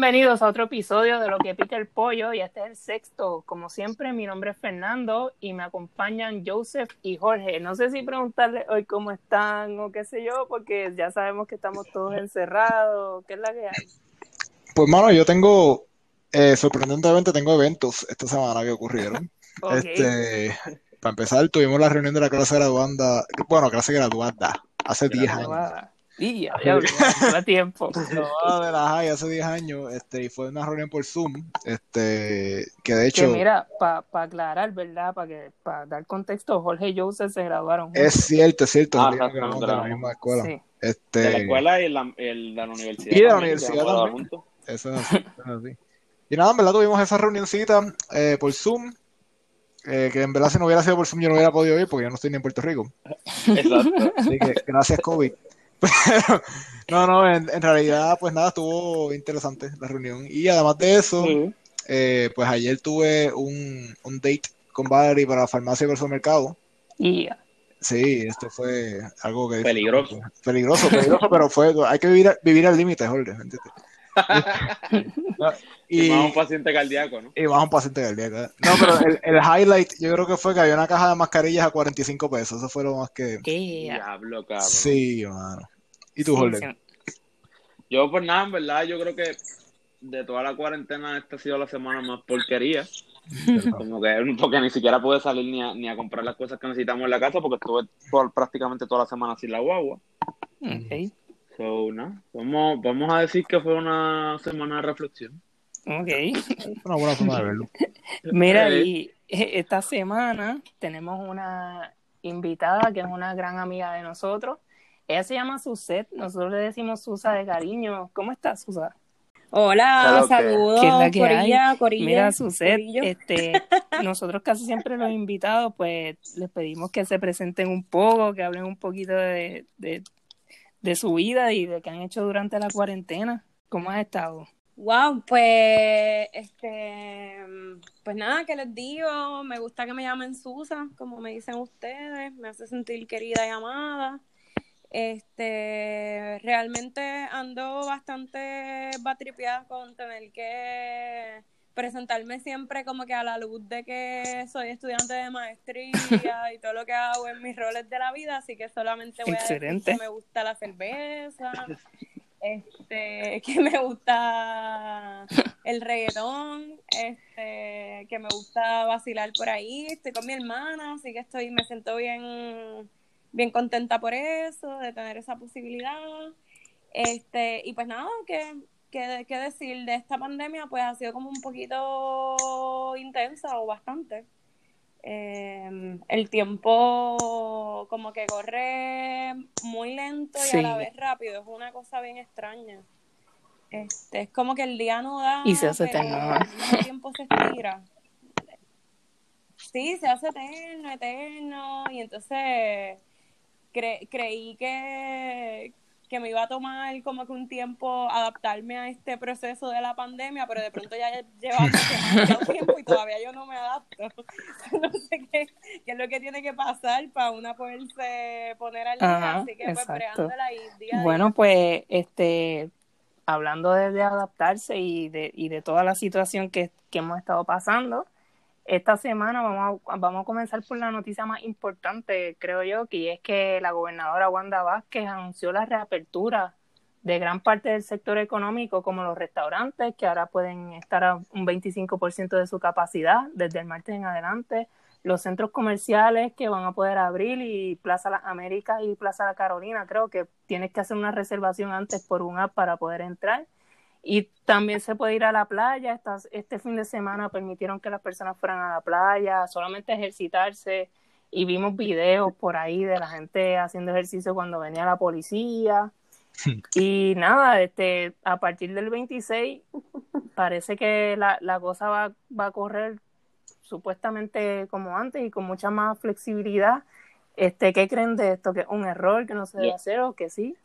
Bienvenidos a otro episodio de Lo que pica el pollo y este es el sexto. Como siempre, mi nombre es Fernando y me acompañan Joseph y Jorge. No sé si preguntarles hoy cómo están o qué sé yo, porque ya sabemos que estamos todos encerrados. ¿Qué es la que hay? Pues, mano, yo tengo, eh, sorprendentemente, tengo eventos esta semana que ocurrieron. Este, para empezar, tuvimos la reunión de la clase graduanda, bueno, clase graduanda, hace 10 años. Y ya, tiempo. No, de la high hace 10 años, este, y fue una reunión por Zoom, este, que de Que hecho mira, para aclarar, ¿verdad? Para que para dar contexto, Jorge y Joseph se graduaron es cierto, es cierto, Ah, de la misma escuela. Sí. Este, De la escuela y la, el- la universidad. Y de la universidad que también. Eso es así, eso es así. Y nada, en verdad tuvimos esa reunioncita eh, por Zoom, eh, que en verdad si no hubiera sido por Zoom yo no hubiera podido ir porque yo no estoy ni en Puerto Rico. Exacto. Así que gracias COVID. Pero, no, no, en, en realidad pues nada, estuvo interesante la reunión. Y además de eso, Sí. eh, pues ayer tuve un, un date con Valerie para la farmacia el supermercado. Y. Sí, esto fue algo que... Peligroso. Peligroso, peligroso, pero fue, hay que vivir, vivir al límite, Jorge, Y Y, más un paciente cardíaco, ¿no? y más un paciente cardíaco. No, pero el, el highlight yo creo que fue que había una caja de mascarillas a 45 pesos. Eso fue lo más que... Ya. Diablo, cabrón. Sí, mano. ¿Y tú, Sí, Jorge? sí. Yo, pues nada, en verdad, yo creo que de toda la cuarentena esta ha sido la semana más porquería. Como que porque ni siquiera pude salir ni a, ni a comprar las cosas que necesitamos en la casa porque estuve todo- prácticamente toda la semana sin la guagua. Ok. So, nada, vamos, vamos a decir que fue una semana de reflexión. Ok. Una buena forma de verlo. Mira, Eh, y esta semana tenemos una invitada que es una gran amiga de nosotros. Ella se llama Suset, nosotros le decimos Susa de cariño. ¿Cómo estás, Susa? Hola, saludos, ¿Qué es la que Corilla, Corilla. Mira, Suset, Corillo. este, nosotros casi siempre los invitados, pues les pedimos que se presenten un poco, que hablen un poquito de, de, de su vida y de qué han hecho durante la cuarentena. ¿Cómo has estado? Wow, pues, este, pues nada, que les digo, me gusta que me llamen Susa, como me dicen ustedes, me hace sentir querida y amada. Este, realmente ando bastante batripeada con tener que presentarme siempre como que a la luz de que soy estudiante de maestría y todo lo que hago en mis roles de la vida, así que solamente voy a decir que me gusta la cerveza, este, que me gusta el reggaetón, este, que me gusta vacilar por ahí, estoy con mi hermana, así que estoy, me siento bien, bien contenta por eso, de tener esa posibilidad. Este, y pues nada, que, que, que decir de esta pandemia, pues ha sido como un poquito intensa o bastante. Eh, el tiempo como que corre muy lento y Sí. a la vez rápido, es una cosa bien extraña. Este, es como que el día no da, Y se hace eterno. mismo tiempo se estira. Sí, se hace eterno, eterno, y entonces cre- creí que, que me iba a tomar como que un tiempo adaptarme a este proceso de la pandemia, pero de pronto ya lleva demasiado tiempo y todavía yo no me adapto. No sé qué, qué es lo que tiene que pasar para una poderse poner al día, Ajá, así que pues bregándola ahí día. Bueno, pues, este, hablando de, de adaptarse y de, y de toda la situación que, que hemos estado pasando, esta semana vamos a, vamos a comenzar por la noticia más importante, creo yo, que es que la gobernadora Wanda Vázquez anunció la reapertura de gran parte del sector económico, como los restaurantes, que ahora pueden estar a un 25% de su capacidad desde el martes en adelante, los centros comerciales que van a poder abrir y Plaza Las Américas y Plaza La Carolina, creo que tienes que hacer una reservación antes por un app para poder entrar. Y también se puede ir a la playa. Estas- este fin de semana permitieron que las personas fueran a la playa, solamente ejercitarse. Y vimos videos por ahí de la gente haciendo ejercicio cuando venía la policía. Y nada, este, a partir del 26 parece que la, la cosa va, va a correr supuestamente como antes y con mucha más flexibilidad. Este, ¿Qué creen de esto? ¿Que es un error que no se debe hacer o que sí?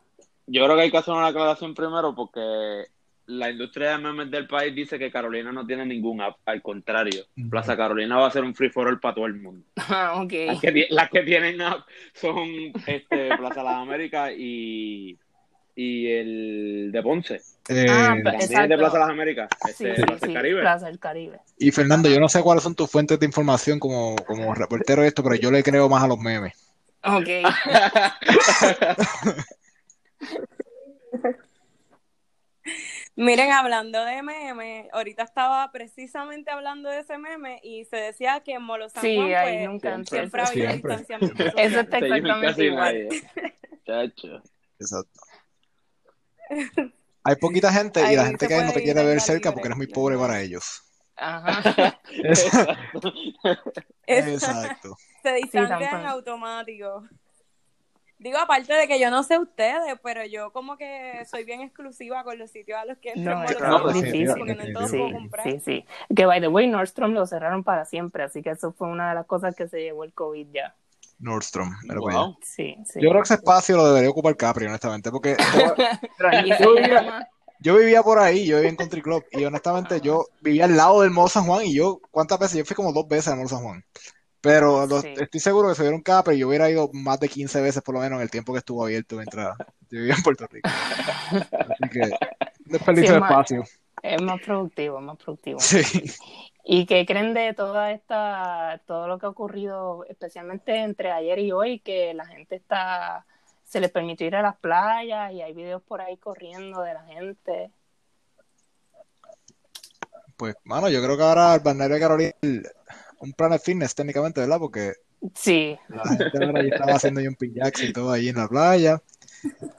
Yo creo que hay que hacer una aclaración primero porque la industria de memes del país dice que Carolina no tiene ningún app, al contrario. Ujú. Plaza Carolina va a ser un free for all para todo el mundo. Ah. Las que, ti- las que tienen app son este, Plaza Las Américas y, y el de Ponce. Eh, Ah, También de. Plaza de las Américas. Sí, Este, sí, Plaza del sí, Caribe. Plaza del Caribe. y Fernando, yo no sé cuáles son tus fuentes de información como, como reportero de esto, pero yo le creo más a los memes. Ok. Miren, hablando de meme, ahorita estaba precisamente hablando de ese meme y se decía que en Molo San Sí, Juan, ahí pues, nunca han siempre había distanciamiento Eso está exactamente igual. nadie. Chacho. Exacto. Hay poquita gente y Ahí la gente que no te quiere ver cerca libre, porque eres muy pobre para ellos. Ajá. Exacto. Exacto. Se distancian en automático. Digo, aparte de que yo no sé ustedes, pero yo como que soy bien exclusiva con los sitios a los que entro en No, Molo es, San no, Juan, es definitiva- difícil. porque no en todos Sí, puedo comprar. sí, sí. Que, by the way, Nordstrom lo cerraron para siempre, así que eso fue una de las cosas que se llevó el COVID ya. Nordstrom. allá. Wow. Sí, sí. Yo creo que ese espacio lo debería ocupar Capri, honestamente, porque vivía, yo vivía por ahí, yo vivía en Country Club y honestamente yo vivía al lado del Mall San Juan y yo, ¿cuántas veces? Yo fui como dos veces al Mall San Juan. Pero los- Sí. estoy seguro que se vieron Capri y yo hubiera ido más de 15 veces por lo menos en el tiempo que estuvo abierto mientras yo vivía en Puerto Rico. Así que desperdicio Sí, es más- espacio. es más productivo, es más productivo. Sí. ¿Y qué creen de toda esta, todo lo que ha ocurrido, especialmente entre ayer y hoy, que la gente está, se les permitió ir a las playas y hay videos por ahí corriendo de la gente? Pues, mano, yo creo que ahora el balneario de Carolina un Planet Fitness técnicamente, ¿verdad? Porque Sí, la gente ahora estaba haciendo jumping jacks y todo ahí en la playa.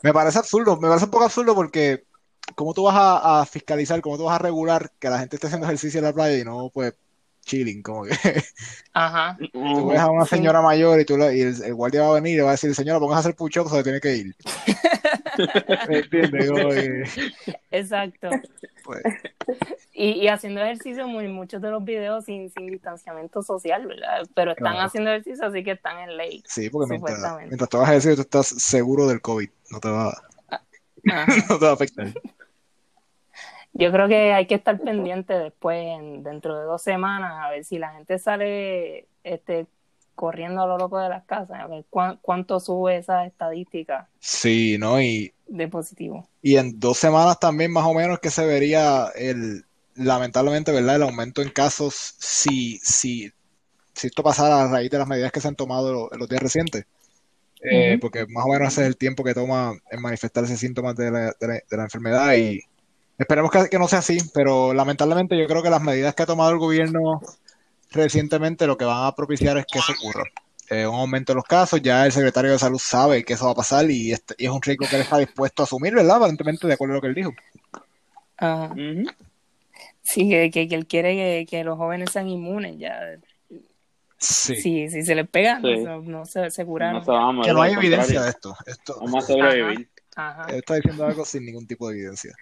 Me parece absurdo, me parece un poco absurdo porque ¿cómo tú vas a, a fiscalizar, cómo tú vas a regular que la gente esté haciendo ejercicio en la playa y no, pues, chilling, como que ajá, tú ves a una Sí. señora mayor y, tú la- y el, el guardia va a venir y le va a decir, señora, pongas a hacer push-ups o se tiene que ir. ¿Me entiendes? Que, exacto. pues, Y, y haciendo ejercicio, muy, muchos de los videos sin, sin distanciamiento social, ¿verdad? Pero están Claro. haciendo ejercicio, así que están en ley. sí, porque mientras, mientras tú hagas ejercicio tú estás seguro del COVID, no te va, Ajá. no te va a afectar. Yo creo que hay que estar pendiente después, en- dentro de dos semanas, a ver si la gente sale este, corriendo a lo loco de las casas, a ver cuán- cuánto sube esa estadística Sí, ¿no? Y, de positivo. Y en dos semanas también más o menos que se vería el, lamentablemente, ¿verdad? El aumento en casos si, si, si esto pasara a raíz de las medidas que se han tomado en los días recientes. Eh, porque más o menos ese es el tiempo que toma en manifestarse síntomas de la, de la, de la enfermedad y esperemos que, que no sea así, pero lamentablemente yo creo que las medidas que ha tomado el gobierno recientemente lo que van a propiciar es que eso ocurra. Eh, un aumento de los casos, ya el secretario de salud sabe que eso va a pasar y, este- y es un riesgo que él está dispuesto a asumir, ¿verdad? Aparentemente, de acuerdo a lo que él dijo. Ajá. Ujú. Sí, que, que, él quiere que, que los jóvenes sean inmunes ya. Sí. Sí, si se les pega, Sí. no, se- no se, se curaron. No Que no hay evidencia de esto. Esto Vamos a sobrevivir. Ajá. él está diciendo algo sin ningún tipo de evidencia.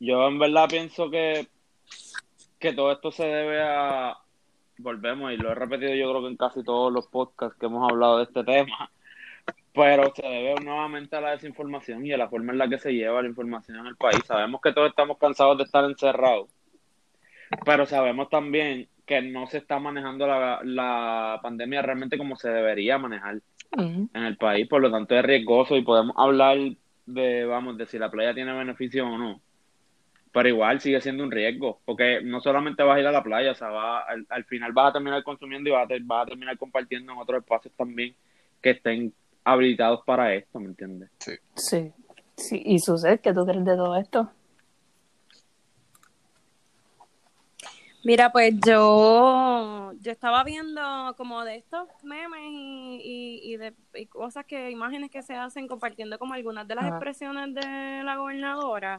Yo en verdad pienso que, que todo esto se debe a, volvemos y lo he repetido yo creo que en casi todos los podcasts que hemos hablado de este tema, pero se debe nuevamente a la desinformación y a la forma en la que se lleva la información en el país. Sabemos que todos estamos cansados de estar encerrados, pero sabemos también que no se está manejando la, la pandemia realmente como se debería manejar en el país, por lo tanto es riesgoso y podemos hablar de, vamos, de si la playa tiene beneficio o no. Pero igual sigue siendo un riesgo, porque no solamente vas a ir a la playa, o sea, va, al, al final vas a terminar consumiendo y vas a, ter- vas a terminar compartiendo en otros espacios también que estén habilitados para esto, ¿me entiendes? Sí. sí. ¿Y sucede que tú crees de todo esto? Mira, pues yo, yo estaba viendo como de estos memes y, y, y de y cosas que, imágenes que se hacen compartiendo como algunas de las Ajá. expresiones de la gobernadora.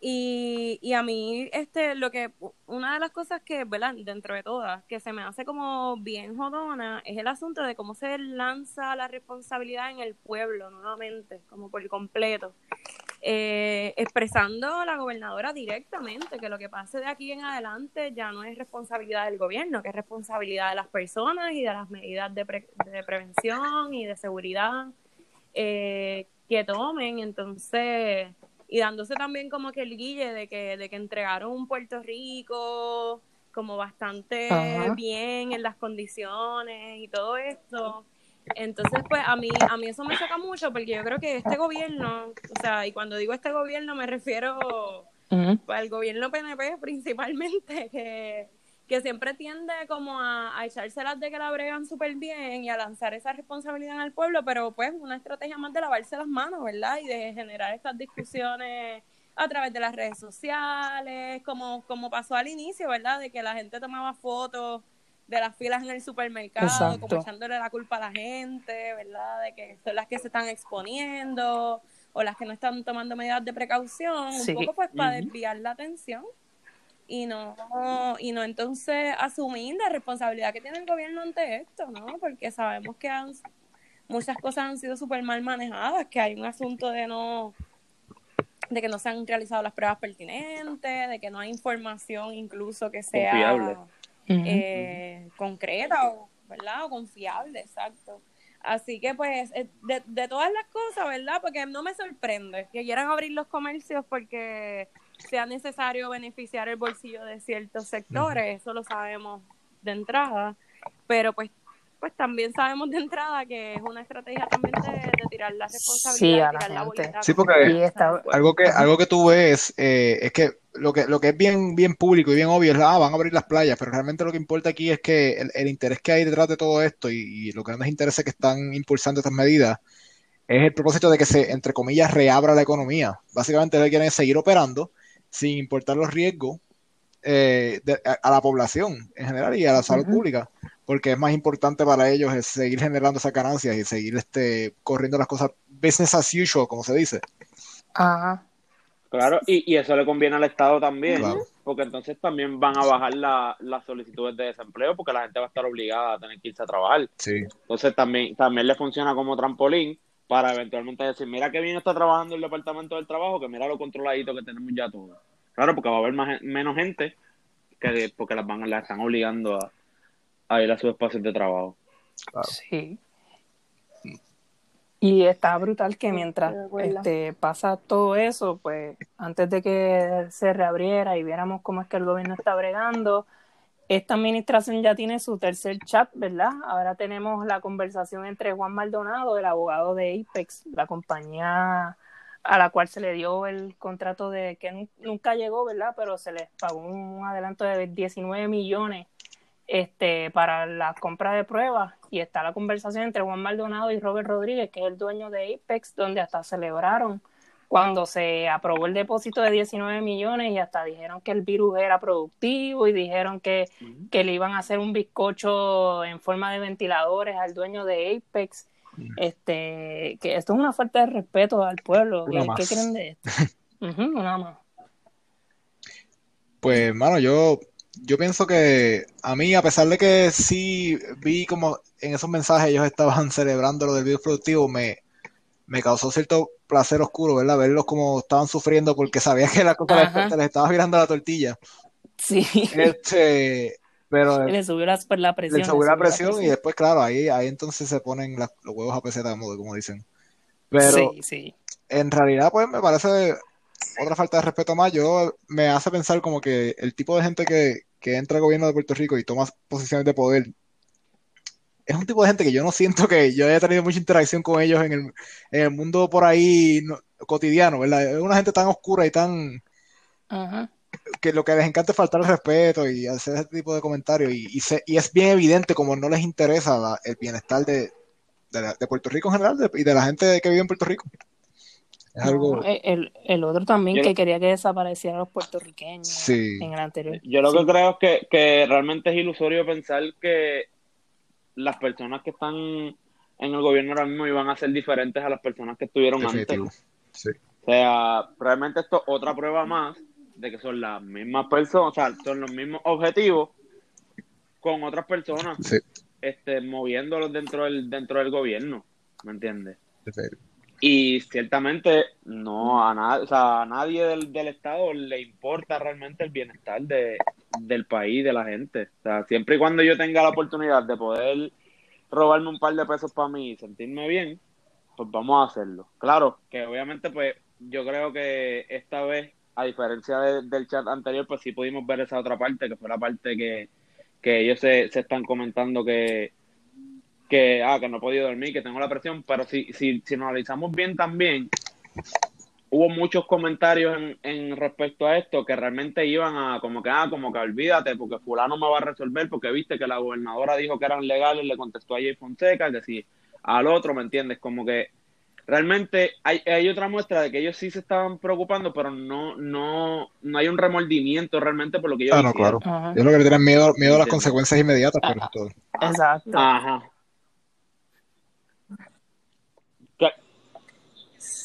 Y, y a mí, este, lo que, una de las cosas que, ¿verdad? Dentro de todas, que se me hace como bien jodona, es el asunto de cómo se lanza la responsabilidad en el pueblo nuevamente, como por completo. Eh, expresando la gobernadora directamente que lo que pase de aquí en adelante ya no es responsabilidad del gobierno, que es responsabilidad de las personas y de las medidas de, pre- de prevención y de seguridad eh, que tomen. Entonces, y dándose también como que el guille de que, de que entregaron un Puerto Rico como bastante Ajá. bien en las condiciones y todo esto. Entonces, pues a mí, a mí eso me choca mucho porque yo creo que este gobierno, o sea, y cuando digo este gobierno me refiero al gobierno PNP principalmente, que, que siempre tiende como a, a echárselas de que la bregan súper bien y a lanzar esa responsabilidad en el pueblo, pero pues una estrategia más de lavarse las manos, ¿verdad? Y de generar estas discusiones a través de las redes sociales, como, como pasó al inicio, ¿verdad? De que la gente tomaba fotos de las filas en el supermercado, como echándole la culpa a la gente, ¿verdad? De que son las que se están exponiendo o las que no están tomando medidas de precaución, un poco pues para desviar la atención y no y no entonces asumir la responsabilidad que tiene el gobierno ante esto, ¿no? Porque sabemos que han, muchas cosas han sido súper mal manejadas, que hay un asunto de no de que no se han realizado las pruebas pertinentes, de que no hay información incluso que sea confiable. Eh, concreta o, ¿verdad? o confiable, exacto. Así que pues eh, de, de todas las cosas, ¿verdad? Porque no me sorprende que quieran abrir los comercios porque sea necesario beneficiar el bolsillo de ciertos sectores, eso lo sabemos de entrada, pero pues pues también sabemos de entrada que es una estrategia también de, tirar la responsabilidad, sí, tirar la. Sí, porque algo que algo que tú ves eh, es que lo que lo que es bien bien público y bien obvio es ah, van a abrir las playas, pero realmente lo que importa aquí es que el, interés que hay detrás de todo esto y, lo que grandes intereses que están impulsando estas medidas es el propósito de que se, entre comillas, reabra la economía. Básicamente, ellos quieren seguir operando sin importar los riesgos eh, a, la población en general y a la salud pública, porque es más importante para ellos es seguir generando esas ganancias y seguir este, corriendo las cosas business as usual, como se dice. Ajá. Claro, y, y eso le conviene al Estado también, porque entonces también van a bajar las solicitudes de desempleo, porque la gente va a estar obligada a tener que irse a trabajar. Sí. Entonces también, también le funciona como trampolín para eventualmente decir, mira qué bien está trabajando el Departamento del Trabajo, que mira lo controladito que tenemos ya todo. Claro, porque va a haber más, menos gente que porque las van las están obligando a, ir a sus espacios de trabajo. Sí. Y está brutal que mientras este, pasa todo eso, pues antes de que se reabriera y viéramos cómo es que el gobierno está bregando, esta administración ya tiene su tercer chat, ¿verdad? Ahora tenemos la conversación entre Juan Maldonado, el abogado de Apex, la compañía a la cual se le dio el contrato de que nunca llegó, ¿verdad? Pero se les pagó un adelanto de 19 millones este, para la compra de pruebas y está la conversación entre Juan Maldonado y Robert Rodríguez, que es el dueño de Apex, donde hasta celebraron cuando se aprobó el depósito de 19 millones y hasta dijeron que el virus era productivo y dijeron que, que le iban a hacer un bizcocho en forma de ventiladores al dueño de Apex. Este, que esto es una falta de respeto al pueblo. ¿Qué, creen de esto? una más. Pues, mano, yo, yo pienso que a mí, a pesar de que sí vi como en esos mensajes ellos estaban celebrando lo del virus productivo, me, me causó cierto placer oscuro, ¿verdad? Verlos como estaban sufriendo porque sabía que la cosa les, estaba virando la tortilla. Sí. Este, pero le subió la, pues, la presión. Le subió, la, presión y después, claro, ahí, ahí entonces se ponen los huevos a peseta, como dicen. Pero sí, sí. en realidad, pues me parece otra falta de respeto más. Yo me hace pensar como que el tipo de gente que, que entra al gobierno de Puerto Rico y toma posiciones de poder es un tipo de gente que yo no siento que yo haya tenido mucha interacción con ellos en el, en el mundo por ahí cotidiano, ¿verdad? Es una gente tan oscura y tan... que lo que les encanta es faltar el respeto y hacer ese tipo de comentarios y, y, es bien evidente como no les interesa el bienestar de, de, Puerto Rico en general y de la gente que vive en Puerto Rico. Es algo... el, el, otro también que quería que desaparecieran los puertorriqueños en el anterior. Yo lo que creo es que, que realmente es ilusorio pensar que las personas que están en el gobierno ahora mismo iban a ser diferentes a las personas que estuvieron antes. O sea, realmente esto es otra prueba más de que son las mismas personas, o sea, son los mismos objetivos con otras personas este, moviéndolos dentro del, dentro del gobierno, ¿me entiendes? Y ciertamente no a, nada, o sea, a nadie del, del, Estado le importa realmente el bienestar de, del país, de la gente. O sea, siempre y cuando yo tenga la oportunidad de poder robarme un par de pesos para mí y sentirme bien, pues vamos a hacerlo. Claro, que obviamente pues yo creo que esta vez, a diferencia del chat anterior, pues sí pudimos ver esa otra parte, que fue la parte que, que ellos se, se están comentando que que, ah, que no he podido dormir, que tengo la presión, pero si, si, si nos analizamos bien también, hubo muchos comentarios en, en, respecto a esto que realmente iban a como que, ah, como que olvídate, porque fulano me va a resolver, porque viste que la gobernadora dijo que eran legales, le contestó a Jay Fonseca, que si al otro, ¿me entiendes? Como que realmente hay, hay otra muestra de que ellos sí se estaban preocupando, pero no, no, no hay un remordimiento realmente por lo que ellos Ah, no, claro. Es lo que tienen miedo, miedo a las consecuencias inmediatas, pero todo. Exacto. Ajá.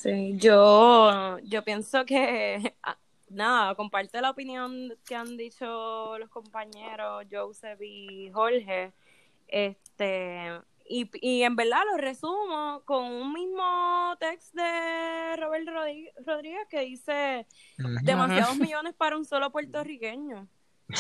Sí, yo, yo pienso que, nada, comparte la opinión que han dicho los compañeros Joseph y Jorge, este, y, y en verdad lo resumo con un mismo text de Robert Rodríguez que dice demasiados millones para un solo puertorriqueño.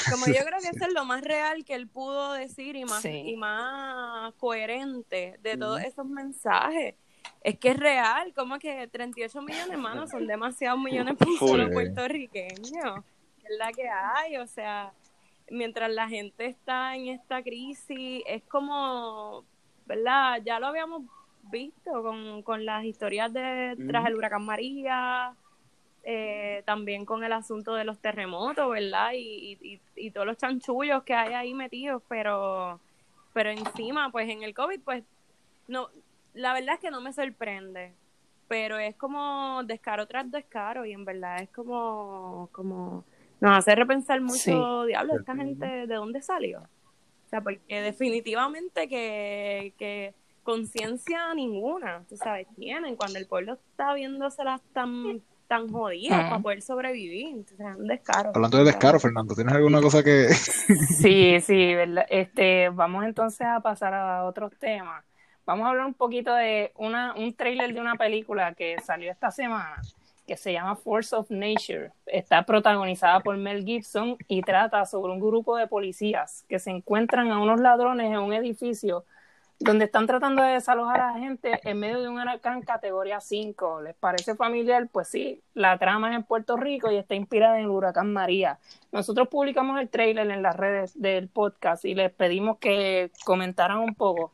Como yo creo que eso es lo más real que él pudo decir y más, Sí. y más coherente de todos esos mensajes. Es que es real, como que 38 millones, manos son demasiados millones para solo puertorriqueño. Es la que hay, o sea, mientras la gente está en esta crisis, es como, ¿verdad? Ya lo habíamos visto con, con las historias de tras el huracán María, eh, también con el asunto de los terremotos, ¿verdad? Y, y, y, y todos los chanchullos que hay ahí metidos, pero, pero encima, pues en el COVID, pues no, la verdad es que no me sorprende, pero es como descaro tras descaro y en verdad es como, como nos hace repensar mucho, diablo, esta gente, ¿de dónde salió? O sea, porque definitivamente que, que conciencia ninguna, tú sabes, tienen cuando el pueblo está viéndoselas tan tan jodidas para poder sobrevivir, entonces es un descaro. Hablando de descaro, Fernando, ¿tienes alguna cosa que...? Sí, sí, ¿verdad? Este, vamos entonces a pasar a otros temas. Vamos a hablar un poquito de una, un trailer de una película que salió esta semana, que se llama Force of Nature. Está protagonizada por Mel Gibson y trata sobre un grupo de policías que se encuentran a unos ladrones en un edificio donde están tratando de desalojar a la gente en medio de un huracán categoría 5. ¿Les parece familiar? Pues sí, la trama es en Puerto Rico y está inspirada en el huracán María. Nosotros publicamos el trailer en las redes del podcast y les pedimos que comentaran un poco.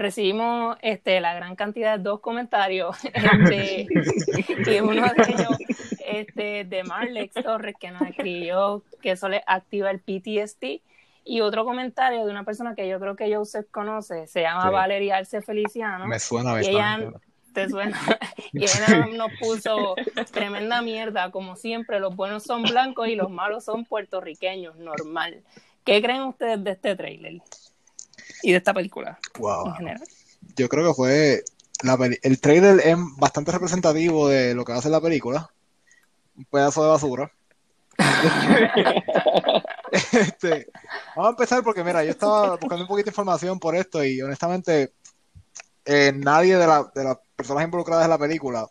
Recibimos este, la gran cantidad de dos comentarios este, y uno de ellos este, de Marlex Torres que nos escribió que eso le activa el PTSD y otro comentario de una persona que yo creo que Joseph conoce, se llama Sí. Valeria Arce Feliciano. Me suena Y ella, bastante. te suena, y ella nos puso tremenda mierda, como siempre, los buenos son blancos y los malos son puertorriqueños, normal. ¿Qué creen ustedes de este trailer? Y de esta película Wow. en general. Yo creo que fue... La peli- el trailer es bastante representativo de lo que va a ser la película. Un pedazo de basura. Este, vamos a empezar porque, mira, yo estaba buscando un poquito de información por esto y honestamente eh, nadie de, la- de las personas involucradas en la película,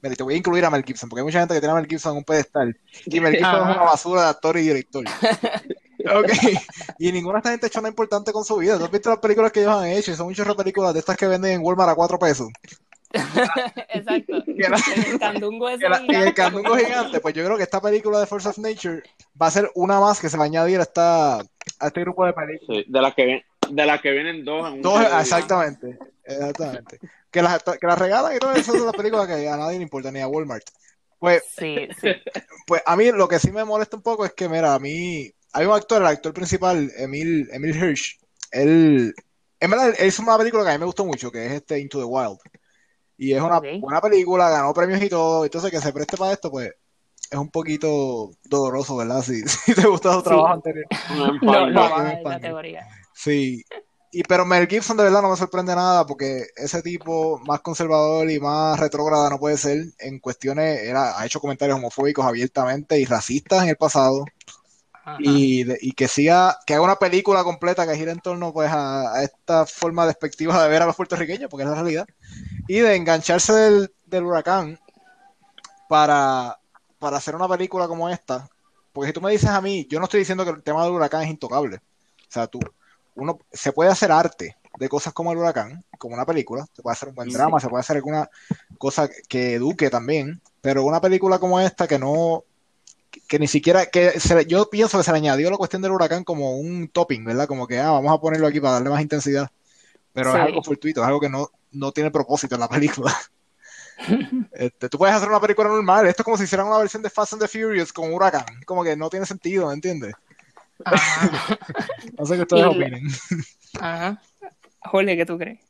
mira, te voy a incluir a Mel Gibson, porque hay mucha gente que tiene a Mel Gibson en un pedestal y Mel Gibson es una basura de actor y director. Ok, y ninguna de esta gente ha hecho nada importante con su vida. ¿Tú has visto las películas que ellos han hecho? Son muchas películas de estas que venden en Walmart a cuatro pesos. Exacto. La- el candungo la- y el gigante. candungo gigante, pues yo creo que esta película de Force of Nature va a ser una más que se va a añadir a, esta, a este grupo de películas. Sí, de las que de las que vienen dos en un Dos, exactamente, exactamente. Que las, que las regalan y todo eso son las películas que a nadie le importa, ni a Walmart. Pues, Sí, sí. pues a mí lo que sí me molesta un poco es que, mira, a mí hay un actor, el actor principal, Emil, Emil Hirsch, él, en verdad, él hizo una película que a mí me gustó mucho, que es este Into the Wild. Y es una buena película, ganó premios y todo, entonces que se preste para esto, pues es un poquito doloroso, ¿verdad? Si, si te gusta su Sí. trabajo anterior. No, va en a la España. teoría. Sí. Y pero Mel Gibson de verdad no me sorprende nada porque ese tipo más conservador y más retrógrada no puede ser en cuestiones, era, ha hecho comentarios homofóbicos abiertamente y racistas en el pasado. Y, que siga, que haga una película completa que gire en torno pues a, a esta forma despectiva de ver a los puertorriqueños, porque es la realidad, y de engancharse del, del huracán para, para hacer una película como esta, porque si tú me dices a mí, yo no estoy diciendo que el tema del huracán es intocable, o sea, tú, uno, se puede hacer arte de cosas como el huracán, como una película, se puede hacer un buen Sí. drama, se puede hacer alguna cosa que eduque también, pero una película como esta que no, que ni siquiera, que se le- yo pienso que se le añadió la cuestión del huracán como un topping, ¿verdad? Como que, ah, vamos a ponerlo aquí para darle más intensidad. pero Sí. es algo fortuito, es algo que no, no tiene propósito en la película. Este, tú puedes hacer una película normal, esto es como si hicieran una versión de Fast and the Furious con Huracán, como que no tiene sentido, ¿me entiendes? No sé qué ustedes Y opinen. Ajá. Jorge, ¿qué tú crees?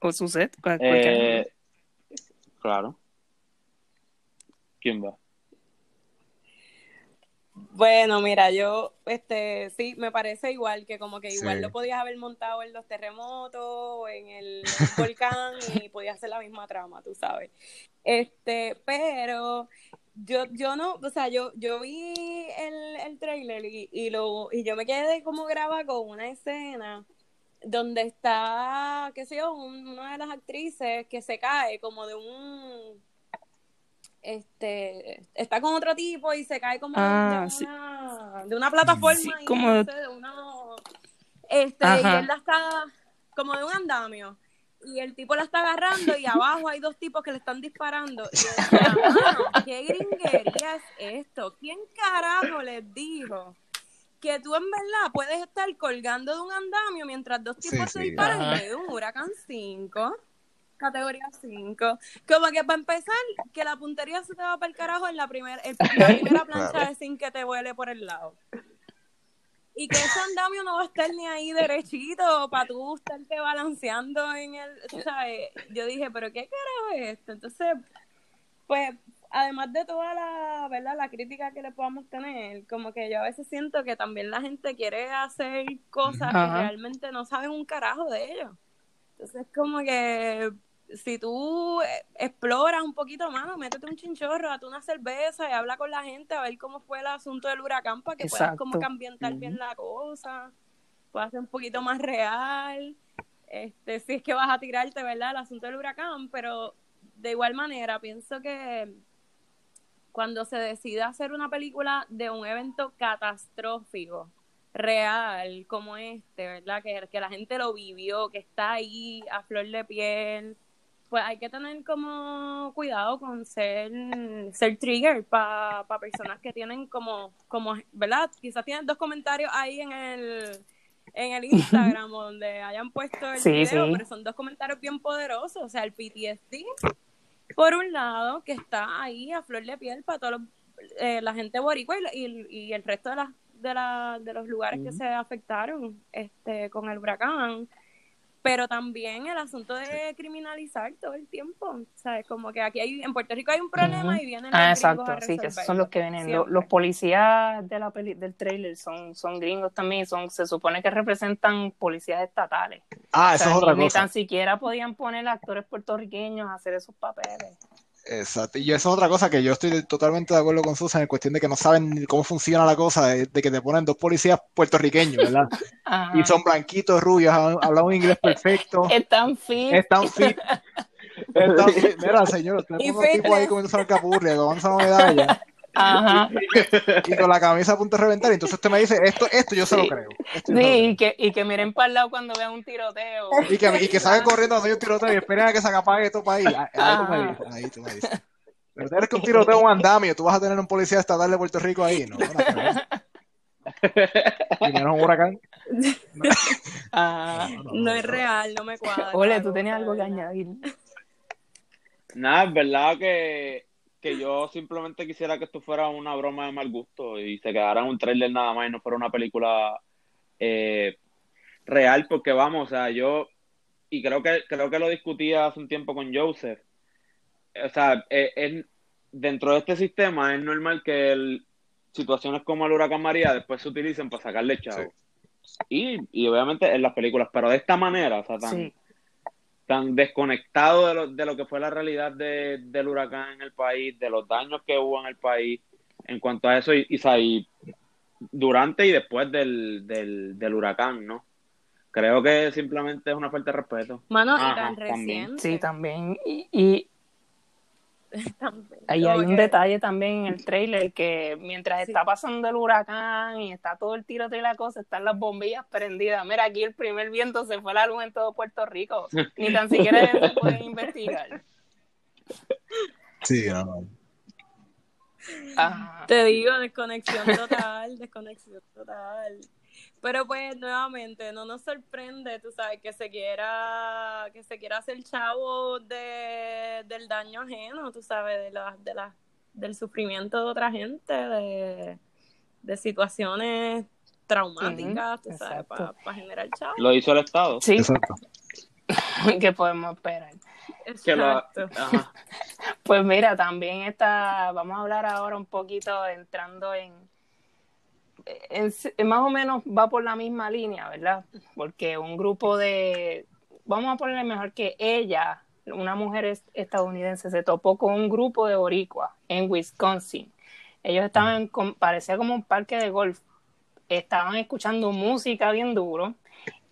¿O Suset? ¿Cuál- cuál que- Eh, claro. ¿Quién va? Bueno, mira, yo, este, sí, me parece igual que como que igual Sí. lo podías haber montado en los terremotos en el volcán y podías hacer la misma trama, tú sabes. Este, pero yo, yo no, o sea, yo, yo vi el, el trailer y, y lo, y yo me quedé como grabada con una escena donde está, qué sé yo, un- una de las actrices que se cae como de un este está con otro tipo y se cae como Ah, de, sí. una, de una plataforma Sí, y como- no sé, de una este Ajá. y él la está como de un andamio y el tipo la está agarrando y abajo hay dos tipos que le están disparando y yo decía, "Mano, qué gringería es esto quién carajo les dijo que tú en verdad puedes estar colgando de un andamio mientras dos Sí, tipos se sí. disparan Ajá. medio de un huracán 5 categoría 5. Como que para empezar, que la puntería se te va para el carajo en la, primer, el- la primera plancha Claro. de sin que te vuele por el lado. Y que ese andamio no va a estar ni ahí derechito para tú estarte balanceando en el, ¿sabes? Yo dije, pero ¿qué carajo es esto? Entonces, pues, además de toda la, ¿verdad? La crítica que le podamos tener, como que yo a veces siento que también la gente quiere hacer cosas que realmente no saben un carajo de ellos. Entonces, como que si tú eh, exploras un poquito más, métete un chinchorro, date una cerveza y habla con la gente a ver cómo fue el asunto del huracán para que puedas como que ambientar bien la cosa, pueda ser un poquito más real. Este, si es que vas a tirarte, ¿verdad? El asunto del huracán, pero de igual manera pienso que cuando se decida hacer una película de un evento catastrófico, real, como este, ¿verdad? Que, que la gente lo vivió, que está ahí a flor de piel, pues hay que tener como cuidado con ser, ser trigger para personas que tienen como, como, ¿verdad? Quizás tienen dos comentarios ahí en el en el Instagram donde hayan puesto el Sí, video, sí. pero son dos comentarios bien poderosos, o sea, el PTSD por un lado, que está ahí a flor de piel para toda la gente boricua y, y- y el resto de, las de, la- de los lugares que se afectaron este con el huracán. Pero también el asunto de criminalizar todo el tiempo. ¿Sabes? Como que aquí hay, en Puerto Rico hay un problema Ujú. y vienen Ah, los gringos exacto, a sí, que esos son los que vienen. Lo- Siempre. Los, policías de la peli, del trailer son, son gringos también, son, se supone que representan policías estatales. Ah, O eso sea, es otra ni, ni cosa. tan siquiera podían poner actores puertorriqueños a hacer esos papeles. Exacto. Y eso es otra cosa que yo estoy totalmente de acuerdo con Susan en cuestión de que no saben cómo funciona la cosa, de, de que te ponen dos policías puertorriqueños, ¿verdad? Ajá. Y son blanquitos, rubios, hablan un inglés perfecto, Están fit. están fit. Están fit. Mira, señor, usted pone un tipo ahí comiendo alcapurria, con una medalla Ajá. y con la camisa a punto de reventar. Y entonces usted me dice, esto, esto yo se lo creo. Esto lo Sí, creo. y que, y que miren para el lado cuando vean un tiroteo. Y que, y que salga corriendo cuando hay un tiroteo y esperen a que se apague esto para ahí. Ahí tú me Ajá. dices, ahí tú me dices. Pero tienes que un tiroteo un andamio, tú vas a tener un policía estatal de Puerto Rico ahí, ¿no? no menos un huracán. Ah. No es real, no me cuadra. Ole, tú tenías algo que añadir. Nada, es verdad que, que yo simplemente quisiera que esto fuera una broma de mal gusto y se quedara en un trailer nada más y no fuera una película eh, real, porque vamos, o sea, yo, y creo que, creo que lo discutía hace un tiempo con Joseph, o sea, eh, es- dentro de este sistema es normal que el- situaciones como el huracán María después se utilicen para sacarle chavo. Y, y obviamente en las películas, pero de esta manera, o sea, tan, Sí. Tan desconectado de lo, de lo que fue la realidad de- del huracán en el país, de los daños que hubo en el país en cuanto a eso, y, y, y durante y después del, del, del huracán, ¿no? Creo que simplemente es una falta de respeto. Mano, y Ajá, también. reciente. Sí, también. Y, y. ahí hay un detalle también en el trailer que mientras Sí. está pasando el huracán y está todo el tiroteo y la cosa, están las bombillas prendidas. Mira, aquí el primer viento se fue la luz en todo Puerto Rico. Ni tan siquiera se pueden investigar. Sí, no. Ajá. Te digo, desconexión total, desconexión total. Pero pues nuevamente no nos sorprende, tú sabes, que se quiera, que se quiera hacer chavo de, del daño ajeno, tú sabes, de la, de la, del sufrimiento de otra gente, de, de situaciones traumáticas, tú sabes, para generar chavo. Lo hizo el Estado. Sí, Exacto. ¿qué podemos esperar? Que lo- Exacto. Ajá. Pues mira, también está, vamos a hablar ahora un poquito entrando en, más o menos va por la misma línea, ¿verdad? Porque un grupo de, vamos a ponerle mejor que ella, una mujer es- estadounidense, se topó con un grupo de boricua en Wisconsin. Ellos estaban, con- parecía como un parque de golf, estaban escuchando música bien duro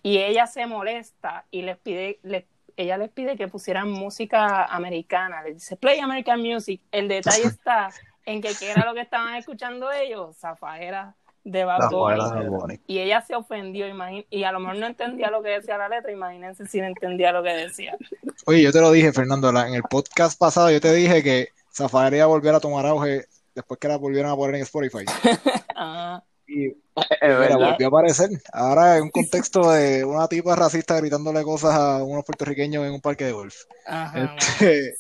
y ella se molesta y les pide, les- ella les pide que pusieran música americana, les dice play American music. El detalle está en que qué era lo que estaban escuchando ellos, zafaera de Bad Bunny. Y ella se ofendió, imagín- y a lo mejor no entendía lo que decía la letra, imagínense si no entendía lo que decía. Oye, yo te lo dije, Fernando, la- en el podcast pasado yo te dije que Zafaera iba a volver a tomar auge después que la volvieron a poner en Spotify. Ah, Y Es mira, volvió a aparecer. Ahora en un contexto de una tipa racista gritándole cosas a unos puertorriqueños en un parque de golf. ajá, Este,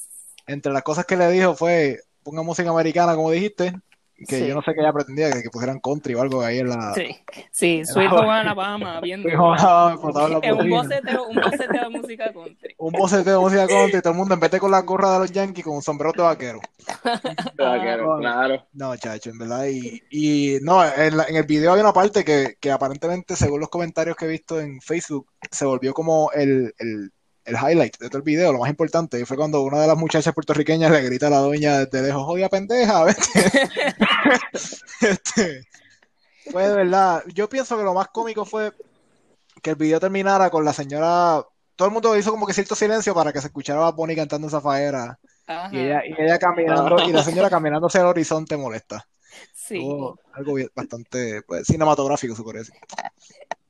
entre las cosas que le dijo fue, ponga música americana, como dijiste, que Sí. yo no sé qué ella pretendía, que, que pusieran country o algo ahí en la... sí, sí, Sweet Home Alabama. "Ah, Es un bocina". boceteo, un boceteo de música country. Un boceteo de música country, todo el mundo en vez de con la gorra de los Yankees, con un sombrero de vaquero. Vaquero, claro. No, chacho, en verdad. Y, y no, en, la- en el video hay una parte que, que aparentemente, según los comentarios que he visto en Facebook, se volvió como el, el, el highlight de todo el video, lo más importante. Y fue cuando una de las muchachas puertorriqueñas le grita a la doña desde lejos, jodida pendeja, vete. este, fue de verdad. Yo pienso que lo más cómico fue que el video terminara con la señora. Todo el mundo hizo como que cierto silencio para que se escuchara a Bonnie cantando esa faera. Ajá, Y ella, y ella caminando, y la señora caminando hacia el horizonte molesta. sí. Algo bastante pues, cinematográfico, se podría decir.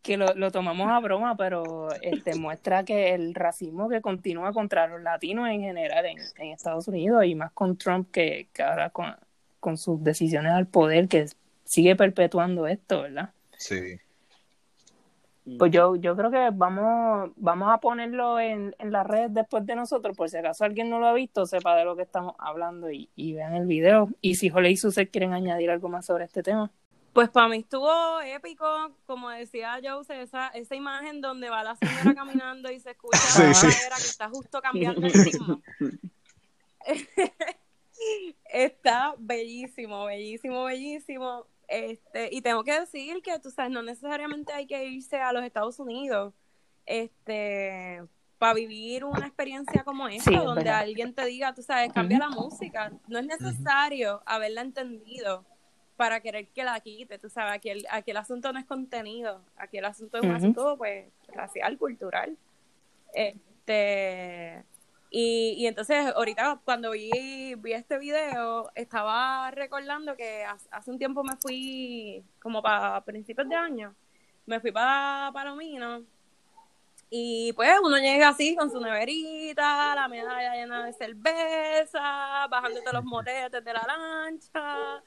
que lo, lo tomamos a broma, pero este muestra que el racismo que continúa contra los latinos en general en, en Estados Unidos y más con Trump que, que ahora con, con sus decisiones al poder que sigue perpetuando esto, ¿verdad? Sí. Pues yo, yo creo que vamos, vamos a ponerlo en, en las redes después de nosotros, por si acaso alguien no lo ha visto, sepa de lo que estamos hablando y, y vean el video. Y si Jole y Suset quieren añadir algo más sobre este tema. Pues para mí estuvo épico, como decía Jose, esa, esa imagen donde va la señora caminando y se escucha Sí, la sí. madera que está justo cambiando el ritmo. está bellísimo, bellísimo, bellísimo. Este, y tengo que decir que tú sabes, no necesariamente hay que irse a los Estados Unidos este para vivir una experiencia como esta, Sí, donde verdad. alguien te diga, tú sabes, cambia la música. No es necesario haberla entendido para querer que la quite, tú sabes, aquí el, aquí el asunto no es contenido, aquí el asunto es un Ujú. asunto pues racial, cultural. Este y, y entonces ahorita cuando vi, vi este video estaba recordando que hace, un tiempo me fui como para principios de año, me fui para Palomino. Y pues uno llega así con su neverita, la medalla llena de cerveza, bajándote los motetes de la lancha,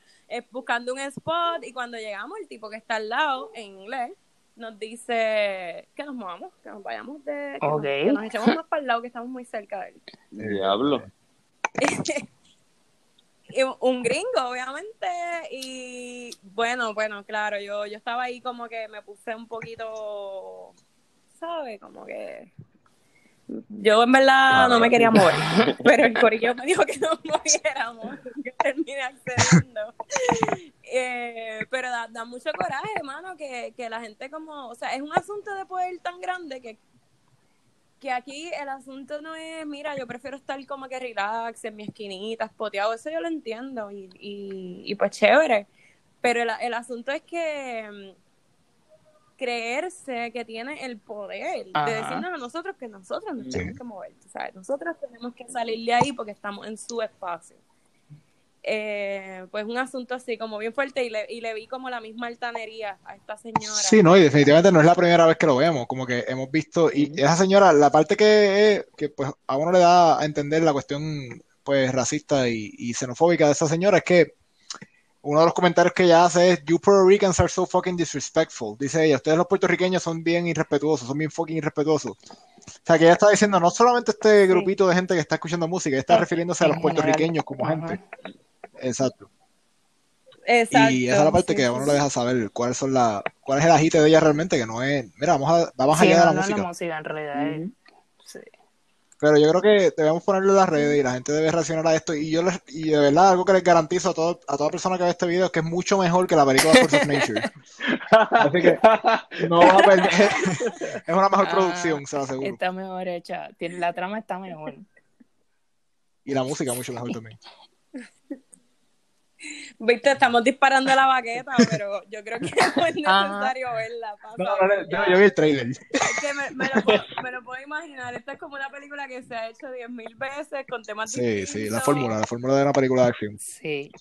buscando un spot. Y cuando llegamos el tipo que está al lado en inglés nos dice que nos movamos, que nos vayamos de, que, nos, que nos echemos más para el lado que estamos muy cerca de él. Diablo. Y un gringo, obviamente, y bueno, bueno, claro, yo, yo estaba ahí como que me puse un poquito, ¿sabes? Como que yo en verdad no me quería mover, pero el corillo me dijo que nos moviéramos, terminé accediendo. Eh, pero da, da mucho coraje, hermano, que, que la gente como, o sea, es un asunto de poder tan grande que que aquí el asunto no es, mira, yo prefiero estar como que relax en mi esquinita, espoteado, eso yo lo entiendo y, y, y pues chévere, pero el, el asunto es que mm, creerse que tiene el poder Ajá. de decirnos a nosotros que nosotros nos Sí. tenemos que mover, ¿sabes? Nosotros tenemos que salir de ahí porque estamos en su espacio. Eh, pues un asunto así como bien fuerte y le, y le vi como la misma altanería a esta señora. Sí, no, y definitivamente no es la primera vez que lo vemos, como que hemos visto, y esa señora, la parte que, que pues a uno le da a entender la cuestión pues racista y, y xenofóbica de esa señora es que uno de los comentarios que ella hace es, You Puerto Ricans are so fucking disrespectful. Dice ella, ustedes los puertorriqueños son bien irrespetuosos, son bien fucking irrespetuosos. O sea, que ella está diciendo, no solamente este grupito de gente que está escuchando música, ella está refiriéndose a los puertorriqueños como gente. Exacto. Exacto. Y esa es la parte que a uno le deja saber cuáles son la, cuál es el agite de ella realmente, que no es, mira, vamos a, vamos Sí, allá de la no es música. la música en realidad. es- sí. Pero yo creo que debemos ponerlo en las redes y la gente debe reaccionar a esto. Y yo les, y de verdad, algo que les garantizo a, todo, a toda persona que ve este video es que es mucho mejor que la película Force of Nature. Así que no va a perder. es una mejor Ah, producción, se lo aseguro. Está mejor hecha. Tiene, la trama está mejor. Y la música mucho mejor también. Viste, estamos disparando la baqueta, pero yo creo que no es Ajá. necesario verla. No, no, no, yo, vi el trailer. Es que me, me lo puedo, me lo puedo imaginar. Esta es como una película que se ha hecho diez mil veces con temas Sí, distintos. sí, la fórmula, la fórmula de una película de acción. Sí.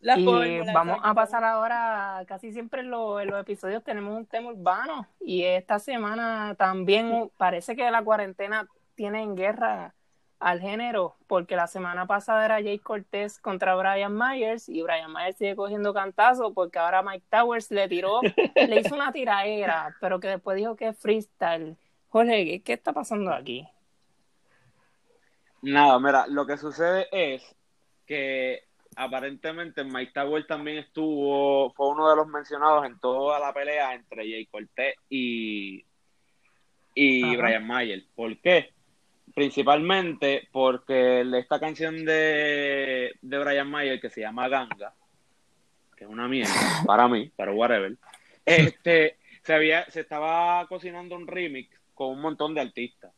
La y fórmula, vamos a pasar ahora, casi siempre en, lo- en los episodios tenemos un tema urbano y esta semana también parece que la cuarentena tiene en guerra al género, porque la semana pasada era Jay Cortés contra Brian Myers y Brian Myers sigue cogiendo cantazos porque ahora Mike Towers le tiró, le hizo una tiraera, pero que después dijo que es freestyle. Jorge, ¿qué, está pasando aquí? Nada, mira, lo que sucede es que aparentemente Mike Tower también estuvo, fue uno de los mencionados en toda la pelea entre Jay Cortez y, y Ajá. Brian Mayer. ¿Por qué? Principalmente porque esta canción de, de Brian Mayer que se llama Ganga, que es una mierda para mí, pero whatever, este, se, había, se estaba cocinando un remix con un montón de artistas.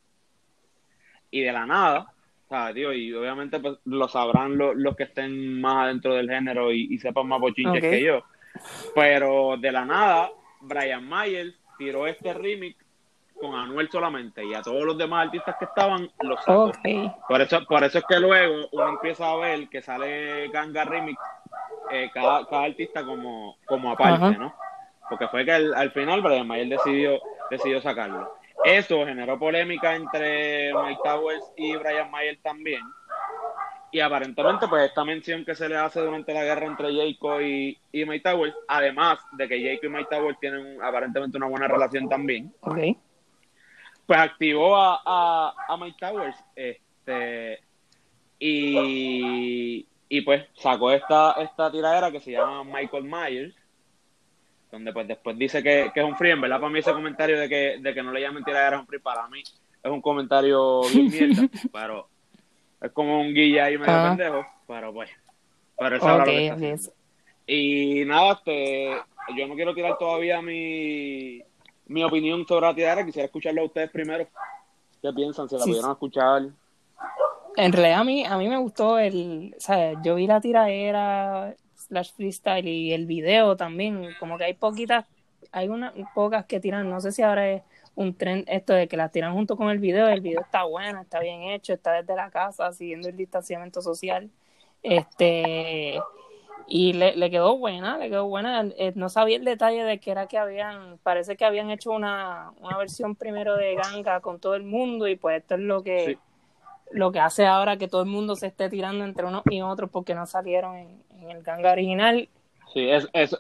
Y de la nada, ¿sabes, tío? Y obviamente pues, lo sabrán lo- los que estén más adentro del género y, y sepan más bochinches que yo. Pero de la nada, Brian Myers tiró este remix con Anuel solamente y a todos los demás artistas que estaban los sacó. Por eso, por eso es que luego uno empieza a ver que sale Ganga Remix, eh, cada, cada artista como, como aparte, Ajá. ¿no? Porque fue que al, al final Brian Mayer decidió, decidió sacarlo. Eso generó polémica entre Mike Towers y Brian Mayer también. Y aparentemente, pues esta mención que se le hace durante la guerra entre Jayco y, y Mike Towers, además de que Jayco y Mike Towers tienen aparentemente una buena relación también, Ok. Pues activó a, a, a Mike Towers este y, y pues sacó esta, esta tiradera que se llama Michael Myers donde pues después dice que, que es un free, en verdad para mí ese comentario de que, de que no le llamen tiradera es un free para mí es un comentario bien mierda, pero es como un guilla ahí medio Ah. pendejo, pero pues pero él sabrá Ok, lo que está ok. haciendo. Y nada, este, yo no quiero tirar todavía mi, mi opinión sobre la tiradera, quisiera escucharlo a ustedes primero. ¿Qué piensan? ¿Se la Sí. pudieron escuchar? En realidad a mí, a mí me gustó el, o sea, yo vi la tiradera slash freestyle y el video también, como que hay poquitas, hay unas pocas que tiran, no sé si ahora es un tren esto de que las tiran junto con el video, el video está bueno, está bien hecho, está desde la casa, siguiendo el distanciamiento social, este, y le, le quedó buena, le quedó buena, Eh, no sabía el detalle de que era que habían, parece que habían hecho una, una versión primero de Ganga con todo el mundo y pues esto es lo que Sí. lo que hace ahora que todo el mundo se esté tirando entre unos y otros porque no salieron en, en el ganga original. Sí, es, es,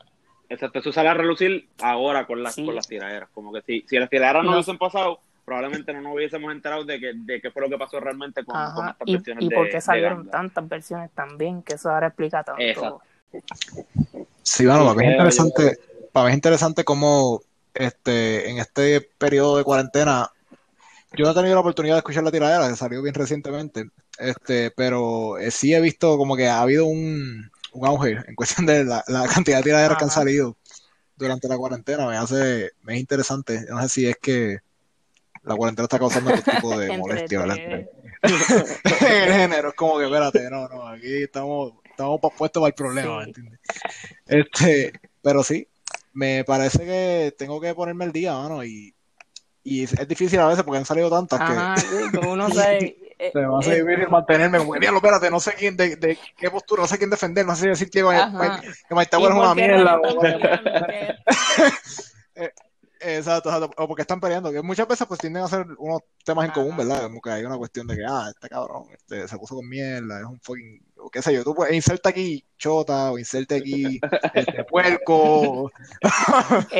exacto, eso sale a relucir ahora con las, Sí. con las tiraderas. Como que si, si las tiraderas no, No. hubiesen pasado, probablemente no nos hubiésemos enterado de, que, de qué fue lo que pasó realmente con, con estas Y, versiones y por qué salieron tantas versiones también, que eso ahora explica tanto. Exacto. Sí, bueno, para mí es creo interesante, para mí es interesante cómo este, en este periodo de cuarentena, yo no he tenido la oportunidad de escuchar la tiradera, que salió bien recientemente, este, pero eh, sí he visto como que ha habido un, un auge en cuestión de la, la cantidad de tiraderas que han salido durante la cuarentena. Me hace, me es interesante. Yo no sé si es que la cuarentena está causando este tipo de molestia, ¿verdad? en el género. Es como que, espérate, no, no, aquí estamos, estamos puestos para el problema, ¿me entiendes? Este, pero sí, me parece que tengo que ponerme el día, mano, y, y es, es difícil a veces porque han salido tantas Ajá, que como uno sabe. eh, se me hace eh, difícil mantenerme como que, diablo, espérate, no sé quién, de, de qué postura, no sé quién defender, no sé si decir que, que Mike ¿y Tower es una mierda. peleando? Exacto, exacto, o porque están peleando, que muchas veces pues tienden a hacer unos temas en común. ¿verdad? Como que hay una cuestión de que, ah, este cabrón este, se puso con mierda, es un fucking o qué sé yo, tú puedes inserta aquí chota o inserta aquí este puerco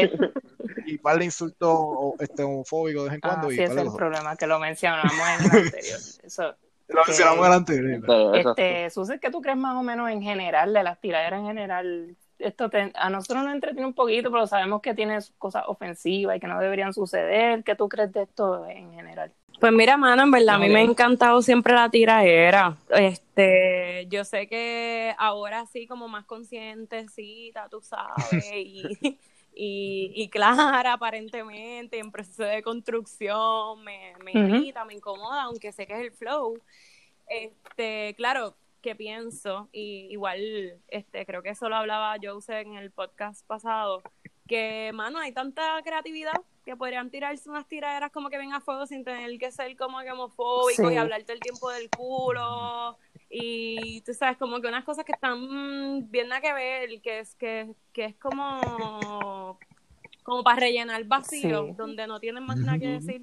y par de insultos este, homofóbicos de vez en cuando. Ah, y sí, ese es el problema, que lo mencionamos en el anterior. Eso, Lo que- mencionamos en el anterior. Este, Susi, ¿qué tú crees más o menos en general de las tiraderas en general? Esto te- a nosotros nos entretiene un poquito, pero sabemos que tiene cosas ofensivas y que no deberían suceder. ¿Qué tú crees de esto en general? Pues mira, mano, en verdad, a mí me ha encantado siempre la tiraera. Este, yo sé que ahora sí, como más conscientecita, tú sabes, y, y, y clara aparentemente, en proceso de construcción, me, me irrita, me incomoda, aunque sé que es el flow. Este, claro, que pienso, y igual, este, creo que eso lo hablaba Jose en el podcast pasado, que, mano, hay tanta creatividad que podrían tirarse unas tiraderas como que ven a fuego sin tener que ser como que homofóbico Sí. y hablar todo el tiempo del culo y tú sabes como que unas cosas que están bien nada que ver que es que, que es como como para rellenar vacíos Sí. donde no tienen más nada que decir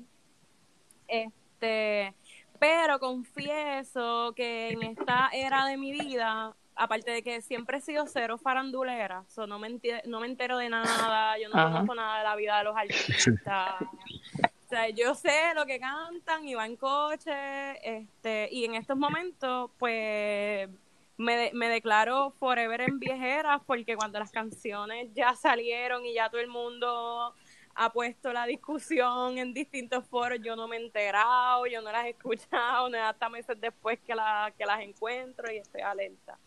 este pero confieso que en esta era de mi vida aparte de que siempre he sido cero farandulera, so no, me no me entero de nada, yo no Ajá. conozco nada de la vida de los artistas. O sea, yo sé lo que cantan y va en coche, este, y en estos momentos, pues, me, de- me declaro forever en viejeras, porque cuando las canciones ya salieron y ya todo el mundo ha puesto la discusión en distintos foros, yo no me he enterado, yo no las he escuchado, no hasta meses después que, la, que las encuentro y estoy alerta.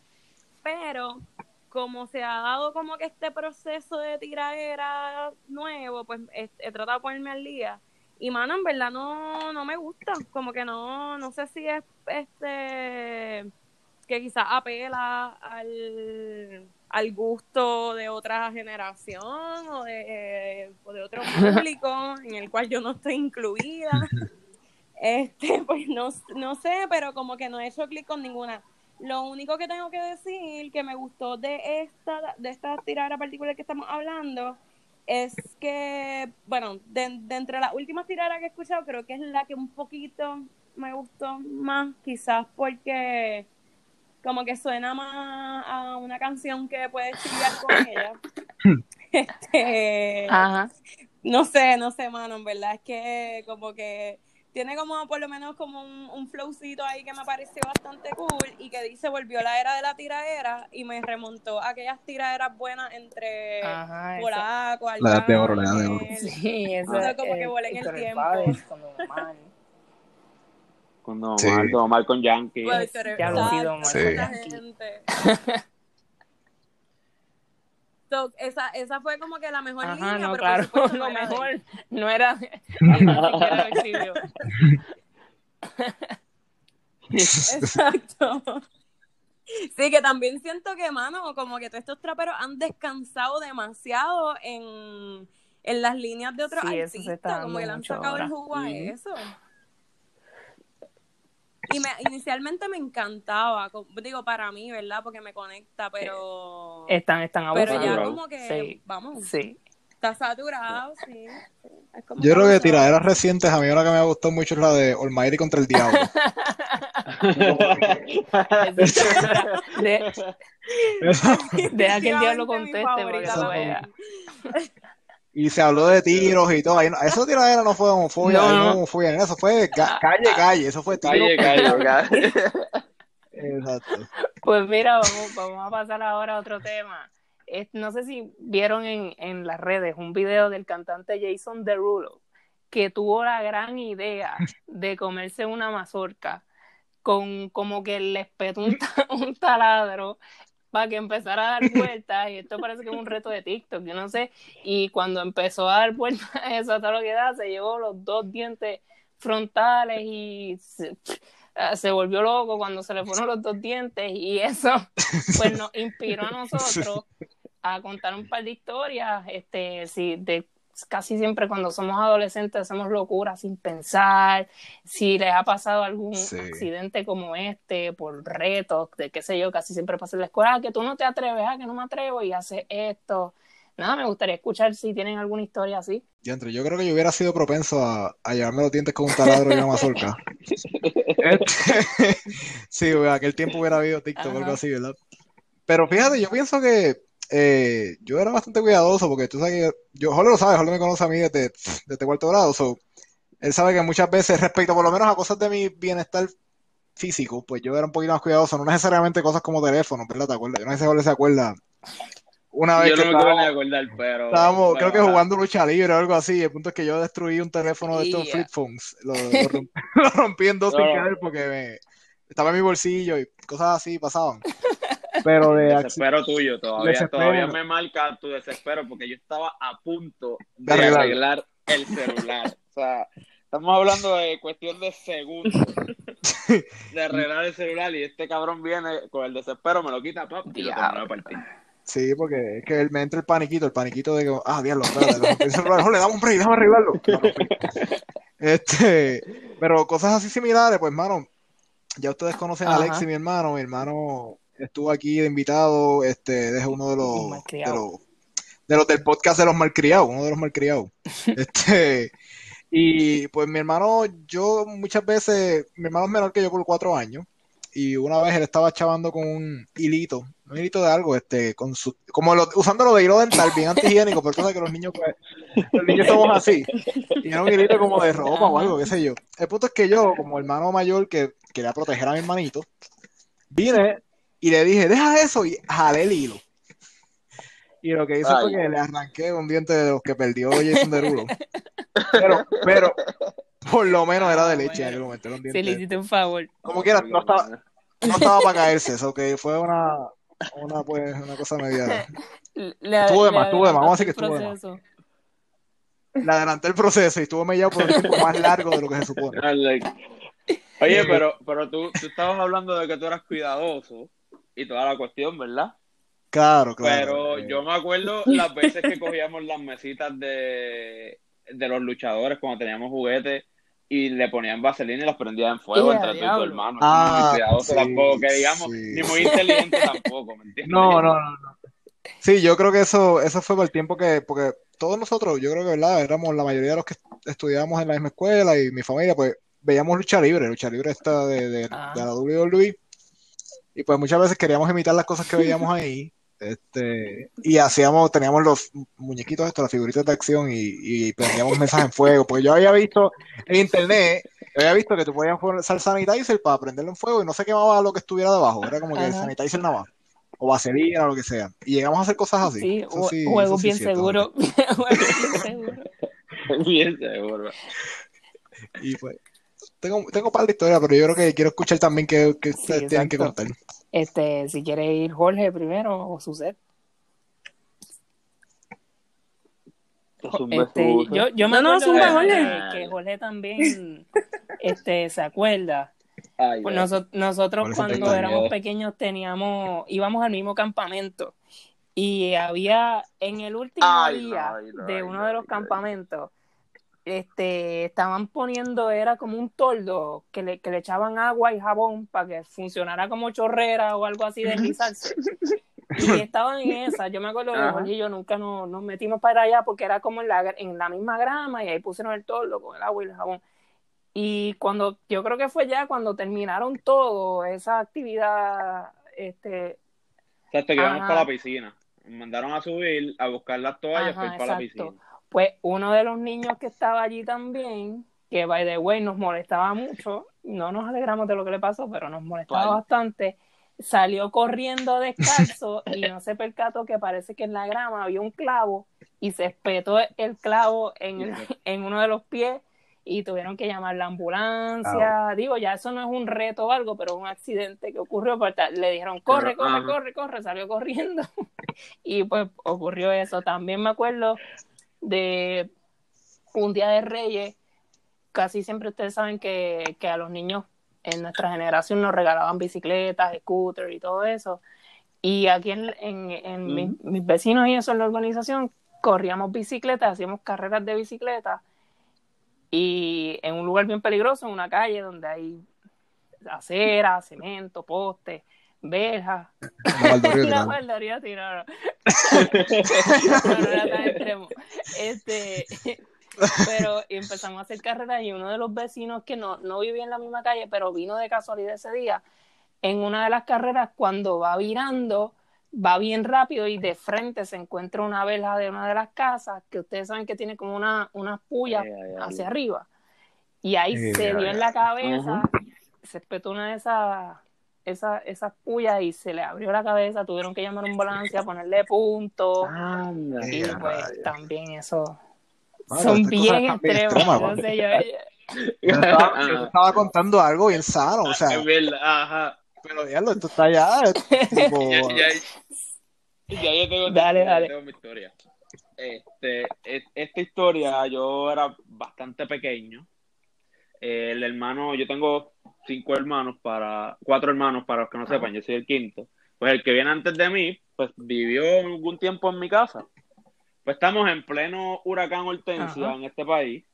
Pero como se ha dado como que este proceso de tiraera nuevo, pues he, he tratado de ponerme al día. Y mano, en verdad no, no me gusta. Como que no, no sé si es este que quizás apela al, al gusto de otra generación o de, o de otro público en el cual yo no estoy incluida. Este, pues no, no sé, pero como que no he hecho clic con ninguna. Lo único que tengo que decir que me gustó de esta, de esta tirada particular que estamos hablando es que, bueno, de, de entre las últimas tiradas que he escuchado, creo que es la que un poquito me gustó más, quizás porque como que suena más a una canción que puedes chillar con ella. Este, Ajá. no sé, no sé, mano, en verdad es que como que tiene como por lo menos como un, un flowcito ahí que me pareció bastante cool y que dice volvió la era de la tiraera y me remontó a aquellas tiraderas buenas entre Ajá, Polaco, La edad de oro, la edad de Arcángel. Sí, eso O sea, es, como que volé en el tiempo. Faves, con Don Omar. Con Don Sí. Omar, Don Omar con Yankee. Pues, pero- Ya lo ha sido Sí. esa aquí. gente. So, esa, esa fue como que la mejor Ajá, línea, no, pero claro, por supuesto lo no era de mejor no era. Exacto. Sí, que también siento que, mano, como que todos estos traperos han descansado demasiado en, en las líneas de otros Sí, eso se artistas, como que le han sacado ahora. el jugo a eso. Y me, inicialmente me encantaba, digo para mí, ¿verdad? Porque me conecta, pero... Están, están pero ya como que, Sí, vamos, sí. está saturado, sí. Es como Yo creo que tiraderas recientes, a mí una que me gustó mucho es la de Almighty contra el Diablo. De- deja que el diablo conteste para que favorita tú también. veas. Y se habló de tiros y todo. Ahí no- Eso tiradera no fue homofobia, No, no no. fue homofobia, eso fue calle, calle, eso fue tiro. Calle, calle, calle. Exacto. Pues mira, vamos, vamos a pasar ahora a otro tema. Es- no sé si vieron en, en las redes un video del cantante Jason Derulo que tuvo la gran idea de comerse una mazorca con como que le espetó un, ta- un taladro para que empezara a dar vueltas y esto parece que es un reto de TikTok, yo no sé, y cuando empezó a dar vueltas eso a todo lo que da, se llevó los dos dientes frontales y se, eh, se volvió loco cuando se le fueron los dos dientes y eso pues nos inspiró a nosotros a contar un par de historias, este, sí, de casi siempre cuando somos adolescentes hacemos locuras sin pensar, si les ha pasado algún Sí. accidente como este por retos, de qué sé yo, casi siempre pasa en la escuela, "Ah, que tú no te atreves, ah, que no me atrevo y haces esto, nada, me gustaría escuchar si tienen alguna historia así. Diantre, yo creo que yo hubiera sido propenso a, a llevarme los dientes con un taladro y una mazorca. Sí, aquel tiempo hubiera habido TikTok o algo así, ¿verdad? Pero fíjate, yo pienso que eh, yo era bastante cuidadoso porque tú sabes que yo, Jorge lo sabe, Jorge me conoce a mí desde, desde cuarto grado, so, él sabe que muchas veces respecto por lo menos a cosas de mi bienestar físico, pues yo era un poquito más cuidadoso, no necesariamente cosas como teléfono, ¿verdad? ¿Te acuerdas? Yo no sé si Jorge se acuerda. Una vez Yo que me estábamos, acordar, pero. estábamos, pero, creo que jugando lucha libre o algo así, el punto es que yo destruí un teléfono de estos Yeah. flip phones, lo, lo rompí, lo rompí en dos sin No. querer porque me, estaba en mi bolsillo y cosas así pasaban. Pero de Desespero tuyo, todavía, Desespero. todavía me marca tu desespero porque yo estaba a punto De arreglar el celular. O sea, estamos hablando de cuestión de segundos de arreglar el celular y este cabrón viene con el desespero, me lo quita, pap, y lo de partir. Sí, porque es que él- me entra el paniquito, el paniquito de que, ah, diablo, el celular, Jorge, dame un break, déjame arreglarlo. Este, pero cosas así similares, pues, hermano, ya ustedes conocen a. Alexi, mi hermano, mi hermano estuvo aquí de invitado, este, es uno de los, de los, de los del podcast de los malcriados, uno de los malcriados. Este, y pues mi hermano, yo muchas veces, mi hermano es menor que yo por cuatro años, y una vez él estaba chavando con un hilito, un hilito de algo, este, con su, como lo, usándolo de hilo dental, bien antihigiénico, tú sabes que los niños, pues, los niños somos así, y era un hilito como de ropa o algo, qué sé yo. El punto es que yo, como hermano mayor que quería proteger a mi hermanito, vine y le dije, deja eso, y jalé el hilo. Y lo que hice fue que le arranqué un diente de los que perdió Jason Derulo. Pero, pero, por lo menos era de leche en aquel momento, era un Si le diente. hiciste un favor. Como quiera, no estaba, no estaba para caerse, eso que fue una, una, pues, una cosa media. Le- Estuvo de le más, estuvo de más, vamos a decir que estuvo de proceso. Le adelanté el proceso y estuvo mellado por un tiempo más largo de lo que se supone. Oye, pero, pero tú, tú estabas hablando de que tú eras cuidadoso y toda la cuestión, ¿verdad? Claro, claro. Pero eh, yo me acuerdo las veces que cogíamos las mesitas de, de los luchadores cuando teníamos juguetes y le ponían vaselina y los prendían en fuego ¡Ea, entre tú y tu hermano. Ah, muy cuidadoso sí, tampoco, que digamos, sí. ni muy inteligente tampoco, ¿me entiendes? No, no, no, no. Sí, yo creo que eso, eso fue por el tiempo que, porque todos nosotros, yo creo que verdad, éramos la mayoría de los que estudiábamos en la misma escuela y mi familia, pues veíamos lucha libre, lucha libre esta de, de, Ah. de la WWE, y pues muchas veces queríamos imitar las cosas que veíamos ahí, este, y hacíamos, teníamos los muñequitos estos, las figuritas de acción y, y prendíamos mesas en fuego, porque yo había visto en internet, yo había visto que tú podías usar sanitizer para prenderlo en fuego y no se quemaba lo que estuviera debajo, era como que Ajá. sanitizer nada más o vaselina o lo que sea. Y llegamos a hacer cosas así. Sí, sí, eso juegos sí bien cierto, seguros. Juegos bien seguros. Bien seguro. Y pues, tengo, tengo un par de historias, pero yo creo que quiero escuchar también que, que Sí, ustedes tienen que contar. Este, si quiere ir Jorge primero o Suset. Este, yo, yo me No, no, zumba, Jorge. que Jorge también este, se acuerda. Ay, Pues nosotros cuando éramos pequeños teníamos, íbamos al mismo campamento y había en el último Ay, día ay, ay, de uno de los ay, ay. campamentos, este, estaban poniendo, era como un toldo que le, que le echaban agua y jabón para que funcionara como chorrera o algo así de deslizarse. Y estaban en esa, yo me acuerdo que Ajá. Jorge y yo nunca nos, nos metimos para allá porque era como en la, en la misma grama y ahí pusieron el toldo con el agua y el jabón. Y cuando, yo creo que fue ya cuando terminaron todo, esa actividad, este, O sea, te quedamos para la piscina. Me mandaron a subir, a buscar las toallas Ajá, para ir para la piscina. Pues uno de los niños que estaba allí también, que by the way nos molestaba mucho, no nos alegramos de lo que le pasó, pero nos molestaba ¿Cuál? bastante, salió corriendo descalzo y no se percató que parece que en la grama había un clavo y se espetó el clavo en, el- en uno de los pies y tuvieron que llamar la ambulancia. Digo, ya eso no es un reto o algo, pero un accidente que ocurrió. pues, le dijeron, corre, corre, corre, corre, salió corriendo. y pues ocurrió eso. También me acuerdo de un día de Reyes. Casi siempre ustedes saben que, que a los niños en nuestra generación nos regalaban bicicletas, scooters y todo eso. Y aquí en, en, mis, mis vecinos y eso en la organización corríamos bicicletas, hacíamos carreras de bicicleta y en un lugar bien peligroso, en una calle donde hay acera, cemento, postes. Verja. La claro. Valdorio, no, no. No, no era tan extremo. Este, pero empezamos a hacer carreras y uno de los vecinos que no, no vivía en la misma calle, pero vino de casualidad ese día, en una de las carreras, cuando va virando, va bien rápido y de frente se encuentra una verja de una de las casas que ustedes saben que tiene como una, unas pullas Ay, ay, ay. hacia arriba. Y ahí se ay, dio en la cabeza, Ujú. se espetó una de esas esas esas pullas y se le abrió la cabeza, tuvieron que llamar a ambulancia, ponerle punto. Anda. Y pues también eso son bien extremos. extremas, mano. sé, yo- Yo estaba, yo te estaba contando algo bien sano, o sea, Es verdad, ajá. pero diablo, esto está ya, tipo, Ya, ya, ya yo tengo, Dale, dale. tengo mi historia. Este, es- esta historia, yo era bastante pequeño. Eh, el hermano, yo tengo cinco hermanos para, cuatro hermanos para los que no sepan, yo soy el quinto. Pues el que viene antes de mí, pues vivió algún tiempo en mi casa. Pues estamos en pleno huracán Hortensia Ajá. en este país.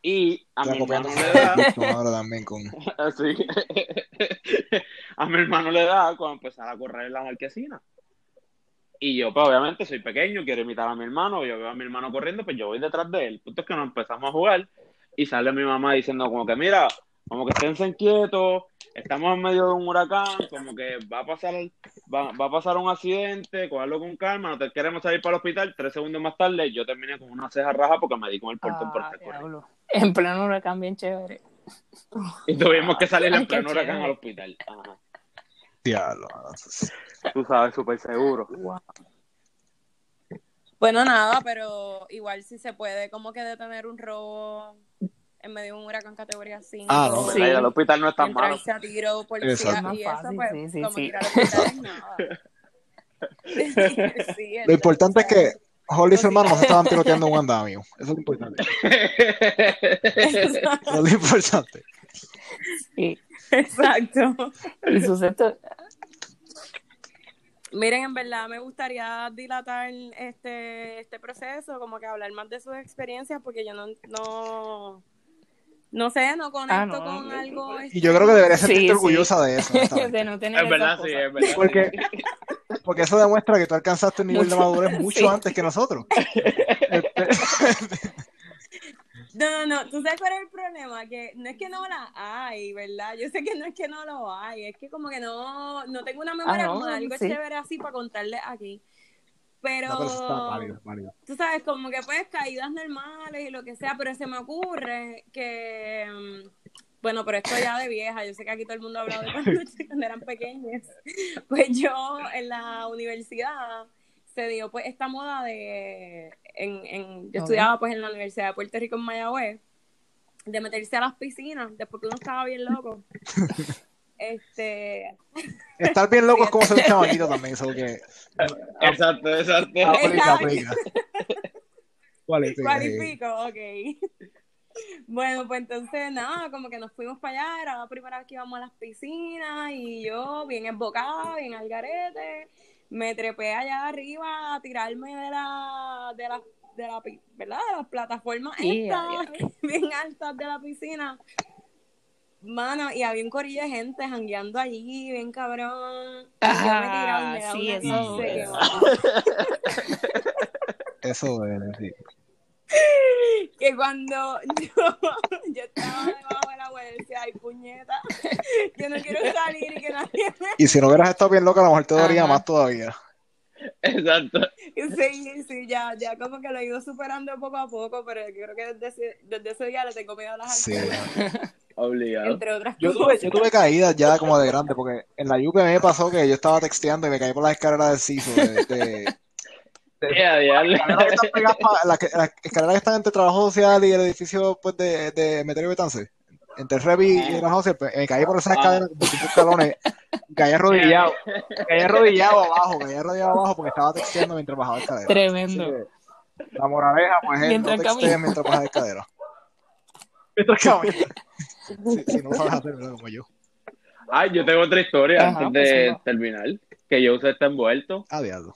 Y a mi hermano le da, mucho ahora también con, Así. a mi hermano le da cuando empezar a correr en la marquesina. Y yo, pues obviamente soy pequeño, quiero imitar a mi hermano, yo veo a mi hermano corriendo, pues yo voy detrás de él. El punto es que nos empezamos a jugar y sale mi mamá diciendo como que mira, como que esténse quietos, estamos en medio de un huracán, como que va a pasar va, va a pasar un accidente, cogerlo con calma, no te queremos salir para el hospital. Tres segundos más tarde yo terminé con una ceja raja porque me di con el portón por Ah, estar corriendo. diablo. En pleno huracán bien chévere. Y tuvimos que salir Ay, en pleno huracán al hospital. Ajá. diablo. Tú sabes, súper seguro. Bueno, nada, pero igual si se puede como que detener un robo en medio de un huracán categoría 5. Ah, no, Sí. el hospital no es tan malo. entrarse a tiro y eso, pues, sí, sí, como sí. hospital nada. Sí, Lo importante es que Holly y su sí. hermano no se estaban tiroteando un andamio. Eso es lo importante. Eso es lo importante. Y, Exacto. y su sexto, Miren, en verdad me gustaría dilatar este, este proceso, como que hablar más de sus experiencias, porque yo no, no, no sé, no conecto Ah, no. con algo. Y yo creo que deberías Sí, sentirte sí. orgullosa de eso. de no tener Es verdad, sí, es verdad. Porque, porque eso demuestra que tú alcanzaste un nivel de madurez mucho Sí. antes que nosotros. No, no, no, tú sabes cuál es el problema, que no es que no la hay, ¿verdad? Yo sé que no es que no lo hay, es que como que no, no tengo una memoria Ah, no, como de algo sí. chévere así para contarles aquí. Pero, no, pero eso está válido, válido. tú sabes, como que pues caídas normales y lo que sea, pero se me ocurre que, mm, bueno, pero esto ya de vieja, yo sé que aquí todo el mundo ha hablado de cuando, cuando eran pequeños, pues yo en la universidad se dio pues esta moda de, en, en, yo estudiaba pues en la Universidad de Puerto Rico en Mayagüez, de meterse a las piscinas, después que uno estaba bien loco. Este, Estar bien loco es como ser un chamaquito también. Eso que Exacto, exacto. aplica, aplica. Cualifica, sí. Cualifico, ok. Bueno, pues entonces nada, como que nos fuimos para allá, era la primera vez que íbamos a las piscinas y yo bien embocada, bien al garete, me trepé allá arriba a tirarme de la, de la, de la, ¿verdad? De las plataformas Yeah, estas, bien altas de la piscina. Mano, y había un corillo de gente jangueando allí, bien cabrón. Y yo me tiraba y me sí, eso, eso. Eso es, sí. que cuando yo, yo estaba debajo del agua y decía, ay puñeta, yo no quiero salir y que nadie me... Y si no hubieras estado bien loca, a lo mejor te dolería Ajá. más todavía. Exacto. Sí, sí, ya, ya como que lo he ido superando poco a poco, pero yo creo que desde ese, desde ese día le tengo miedo a las Sí. alturas, Obligado. entre otras Yo cosas. tuve, yo tuve caídas ya como de grande, porque en la UP me pasó que yo estaba texteando y me caí por las escaleras del CISO. De, de- Ya, diablo. las escaleras que están pegadas pa- las, que- las escaleras que están entre Trabajo Social y el edificio pues, de, de Meterio Betance. Entre Revi y Trabajo Social, pues, me caí por esas Ah. escaleras con 25 escalones, caí arrodillado, caí arrodillado abajo, caí arrodillado abajo porque estaba texteando mientras bajaba escaleras. Tremendo. Que, La moraleja, pues, es Mientras no textees mientras bajas escaleras. Mientras caminas. Si, si no sabes hacerlo como yo. Ay, yo tengo otra historia Ajá, antes de pues, terminar. Que yo usé está envuelto. Ah, diablo.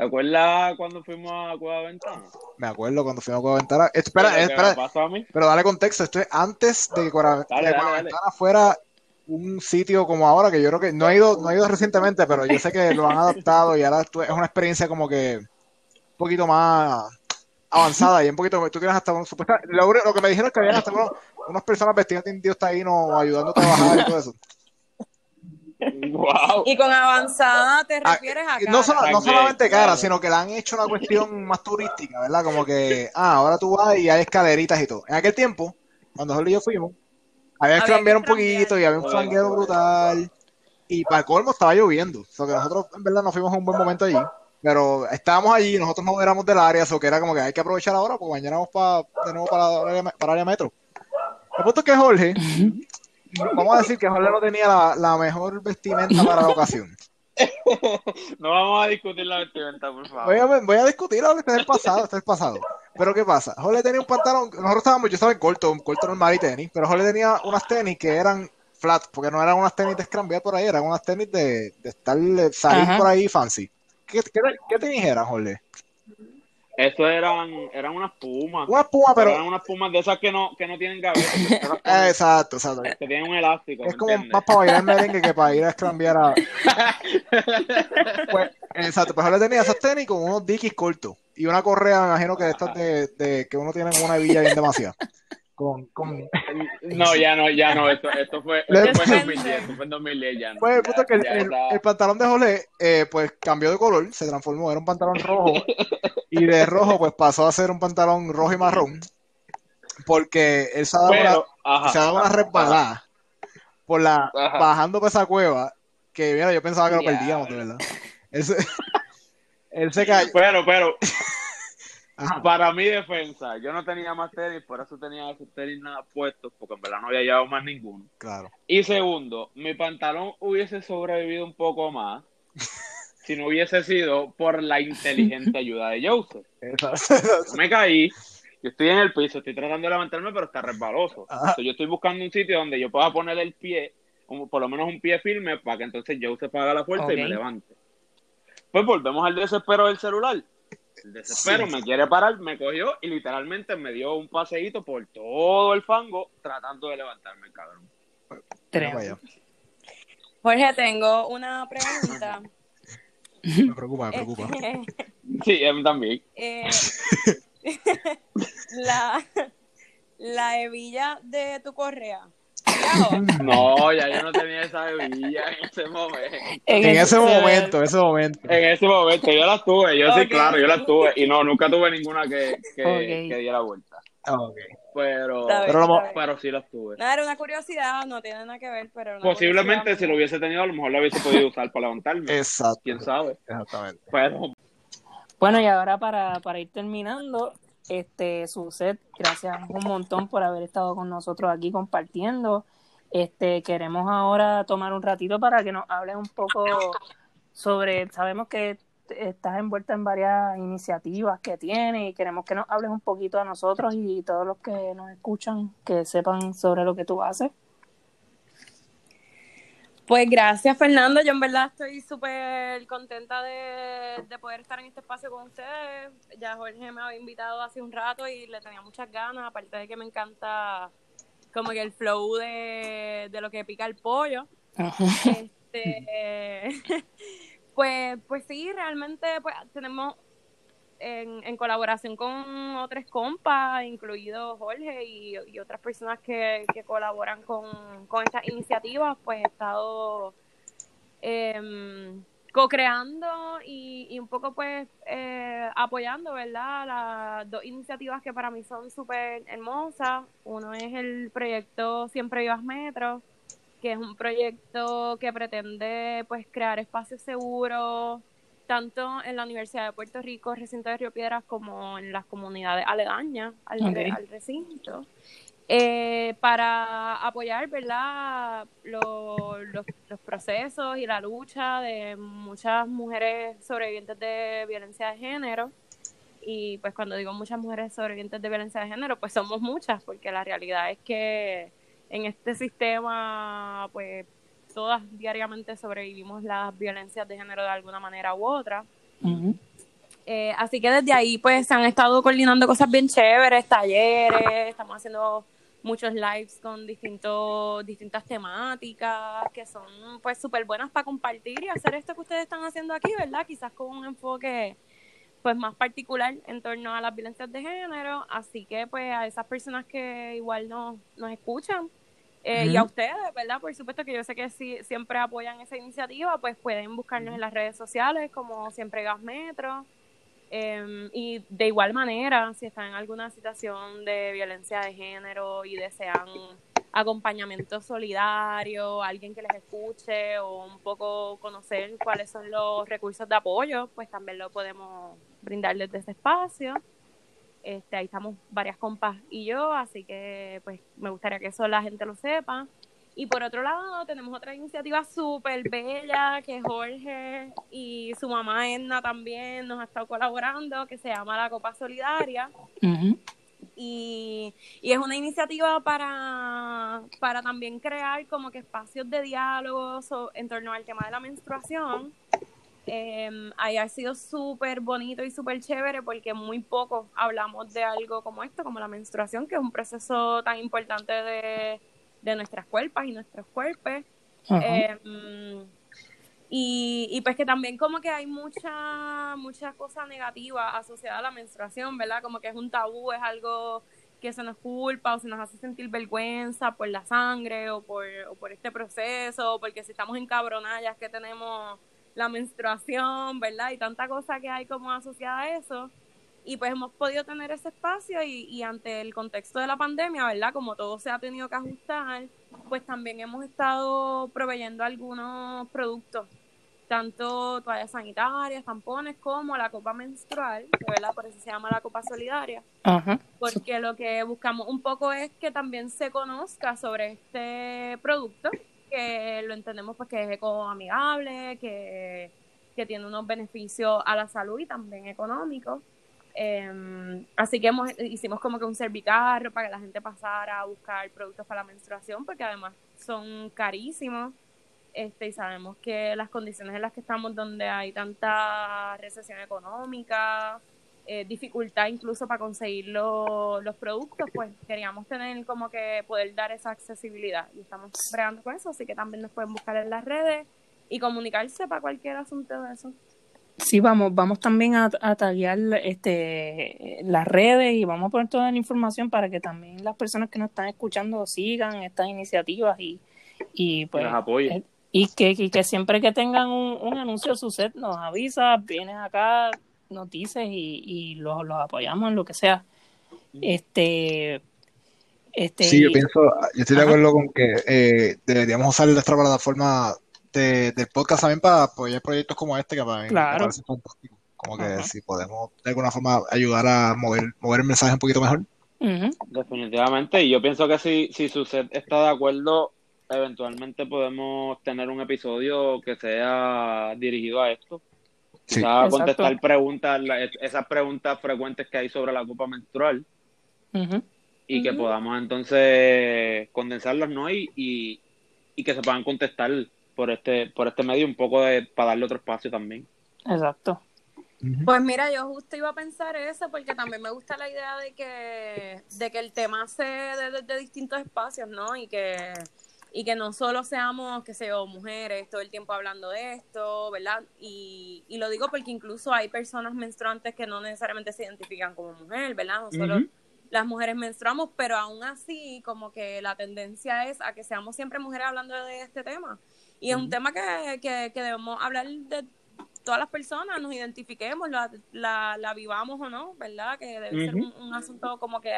¿Te acuerdas cuando fuimos a Cueva Ventana? Me acuerdo cuando fuimos a Cueva Ventana. Espera, espera, pasó a mí. pero dale contexto. Esto es antes de que Cueva. Ventana fuera un sitio como ahora, que yo creo que no he ido, no he ido recientemente, pero yo sé que lo han adaptado y ahora es una experiencia como que un poquito más avanzada y un poquito, tú tienes hasta un supuesta, lo, lo, que me dijeron es que había hasta unos, unas personas vestidas de indios no ayudando a trabajar y todo eso. Wow. Y con avanzada te ah, refieres a, cara. No, no solamente cara, sino que la han hecho una cuestión más turística, ¿verdad? Como que, ah, ahora tú vas y hay escaleritas y todo. En aquel tiempo, cuando Jorge y yo fuimos, había que cambiar un poquito y había un flanqueo brutal. Y para el colmo estaba lloviendo. O sea, que nosotros en verdad nos fuimos en un buen momento allí. Pero estábamos allí, nosotros no éramos del área, eso que era como que hay que aprovechar ahora porque mañana vamos para, de nuevo para, para área metro. El punto es que Jorge, vamos a decir que Jorge no tenía la, la mejor vestimenta para la ocasión. no vamos a discutir la vestimenta, por favor. Voy a, voy a discutir ahora, este es el pasado, este es el pasado. Pero ¿qué pasa? Jorge tenía un pantalón, nosotros estábamos, yo estaba en corto, un corto normal y tenis, pero Jorge tenía unas tenis que eran flat, porque no eran unas tenis de scramble por ahí, eran unas tenis de, de estar, salir por ahí fancy. ¿Qué, qué, qué tenis eran, Jorge? Eso eran, eran unas pumas. Unas pumas, pero. Eran unas pumas de esas que no, que no tienen gaveta. exacto, exacto. Que tienen un elástico. Es como más para bailar merengue que para ir a escrambiar a. pues, exacto, pues ahora tenía esas tenis con unos dickies cortos. Y una correa, me imagino que estas de, de que uno tiene en una hebilla bien demasiado. Con, con... No, ya no, ya no, esto, esto fue, esto fue en 2010, esto fue en 2010 ya no. Pues el punto es que el, el, pantalón de Jolé, eh, pues cambió de color, se transformó, era un pantalón rojo, y de rojo pues pasó a ser un pantalón rojo y marrón, porque él se ha dado una, se ha dado una resbalada por la, bajando por esa cueva, que mira, yo pensaba que lo perdíamos, de verdad. Él se, él se cayó. Pero, pero, para mi defensa, yo no tenía más tenis, por eso tenía esos tenis nada puestos, porque en verdad no había llevado más ninguno. Claro. Y segundo, mi pantalón hubiese sobrevivido un poco más si no hubiese sido por la inteligente ayuda de Joseph. me caí, yo estoy en el piso, estoy tratando de levantarme, pero está resbaloso. yo estoy buscando un sitio donde yo pueda poner el pie, por lo menos un pie firme, para que entonces Joseph haga la fuerza y me levante. Pues volvemos al desespero del celular el desespero me quiere parar, me cogió y literalmente me dio un paseíto por todo el fango tratando de levantarme, cabrón. Jorge, tengo una pregunta. me preocupa, me preocupa. sí, a mí también. Eh, la, la hebilla de tu correa No, ya yo no tenía esa bebida en ese momento. En, ese momento, ese momento. En ese momento, yo las tuve, yo sí, claro, yo las tuve. Y no, nunca tuve ninguna que, que, diera vuelta. Pero, pero, pero, sí las tuve. Era una curiosidad, no tiene nada que ver, pero... Posiblemente si lo hubiese tenido, a lo mejor lo hubiese podido usar para levantarme. Exacto. ¿Quién sabe? Exactamente. Bueno, y ahora para, para ir terminando, este, Suset, gracias un montón por haber estado con nosotros aquí compartiendo. Este, queremos ahora tomar un ratito para que nos hables un poco sobre, sabemos que estás envuelta en varias iniciativas que tienes y queremos que nos hables un poquito a nosotros y todos los que nos escuchan que sepan sobre lo que tú haces. Pues gracias, Fernando. Yo en verdad estoy súper contenta de, poder estar en este espacio con ustedes. Ya Jorge me había invitado hace un rato y le tenía muchas ganas, aparte de que me encanta como que el flow de, lo que pica el pollo. Este, pues, pues sí, realmente pues, tenemos en, colaboración con otras compas, incluido Jorge y, otras personas que, colaboran con, estas iniciativas, pues he estado em, co-creando y, un poco pues eh, apoyando, ¿verdad? Las dos iniciativas que para mí son súper hermosas. Uno es el proyecto Siempre Vivas Metro, que es un proyecto que pretende pues crear espacios seguros tanto en la Universidad de Puerto Rico, recinto de Río Piedras, como en las comunidades aledañas al, recinto, eh, para apoyar ¿verdad? Los, los, procesos y la lucha de muchas mujeres sobrevivientes de violencia de género. Y pues cuando digo muchas mujeres sobrevivientes de violencia de género, pues somos muchas, porque la realidad es que en este sistema, pues todas diariamente sobrevivimos las violencias de género de alguna manera u otra. Eh, así que desde ahí pues se han estado coordinando cosas bien chéveres, talleres, estamos haciendo muchos lives con distintos, distintas temáticas que son pues súper buenas para compartir y hacer esto que ustedes están haciendo aquí, ¿verdad? Quizás con un enfoque pues más particular en torno a las violencias de género, así que pues a esas personas que igual no, nos escuchan eh, y a ustedes, ¿verdad? Por supuesto que yo sé que si siempre apoyan esa iniciativa, pues pueden buscarnos en las redes sociales como siempre Gas Metro. Em, y de igual manera, si están en alguna situación de violencia de género y desean acompañamiento solidario, alguien que les escuche o un poco conocer cuáles son los recursos de apoyo, pues también lo podemos brindarles desde este espacio. Este, ahí estamos varias compas y yo, así que pues me gustaría que eso la gente lo sepa. Y por otro lado, tenemos otra iniciativa súper bella que Jorge y su mamá Edna también nos ha estado colaborando, que se llama la Copa Solidaria. y, y, es una iniciativa para, para también crear como que espacios de diálogo en torno al tema de la menstruación eh, ahí ha sido súper bonito y súper chévere porque muy poco hablamos de algo como esto, como la menstruación, que es un proceso tan importante de, nuestras cuerpos y nuestros cuerpos. Em, y, y, pues que también como que hay mucha, mucha cosa negativa asociada a la menstruación, ¿verdad? Como que es un tabú, es algo que se nos culpa o se nos hace sentir vergüenza por la sangre o por, o por este proceso, porque si estamos encabronadas que tenemos la menstruación, ¿verdad? Y tanta cosa que hay como asociada a eso. Y pues hemos podido tener ese espacio y, y ante el contexto de la pandemia, ¿verdad? Como todo se ha tenido que ajustar, pues también hemos estado proveyendo algunos productos, tanto toallas sanitarias, tampones, como la copa menstrual, ¿verdad? Por eso se llama la copa solidaria. Porque lo que buscamos un poco es que también se conozca sobre este producto que lo entendemos pues que es ecoamigable, que, que tiene unos beneficios a la salud y también económicos. Em, así que hemos, hicimos como que un servicarro para que la gente pasara a buscar productos para la menstruación, porque además son carísimos. Este, y sabemos que las condiciones en las que estamos, donde hay tanta recesión económica, eh, dificultad incluso para conseguir los productos, pues queríamos tener como que poder dar esa accesibilidad y estamos bregando con eso, así que también nos pueden buscar en las redes y comunicarse para cualquier asunto de eso. Sí, vamos, vamos también a, a taguear este, las redes y vamos a poner toda la información para que también las personas que nos están escuchando sigan estas iniciativas y, y pues apoyen. Eh, y que, y que siempre que tengan un, un anuncio su set nos avisa, vienes acá, noticias y, y los, los apoyamos en lo que sea. Este, este, sí, yo pienso, yo estoy de acuerdo con que eh, deberíamos usar nuestra plataforma de, del podcast también para apoyar proyectos como este que para mí me parece fantástico. Como que si podemos de alguna forma ayudar a mover, mover el mensaje un poquito mejor. Definitivamente, y yo pienso que si, si set está de acuerdo, eventualmente podemos tener un episodio que sea dirigido a esto Sí. contestar preguntas, esas preguntas frecuentes que hay sobre la copa menstrual. Y que podamos entonces condensarlas, ¿no? Y, y, que se puedan contestar por este, por este medio un poco de, para darle otro espacio también. Exacto. Pues mira, yo justo iba a pensar eso porque también me gusta la idea de que, de que el tema se de, de distintos espacios, ¿no? Y que y que no solo seamos, que sé mujeres todo el tiempo hablando de esto, ¿verdad? Y, y lo digo porque incluso hay personas menstruantes que no necesariamente se identifican como mujer, ¿verdad? No solo las mujeres menstruamos, pero aún así como que la tendencia es a que seamos siempre mujeres hablando de este tema. Y es un tema que, que, que, debemos hablar de todas las personas, nos identifiquemos, la, la, la vivamos o no, ¿verdad? Que debe ser un, un asunto como que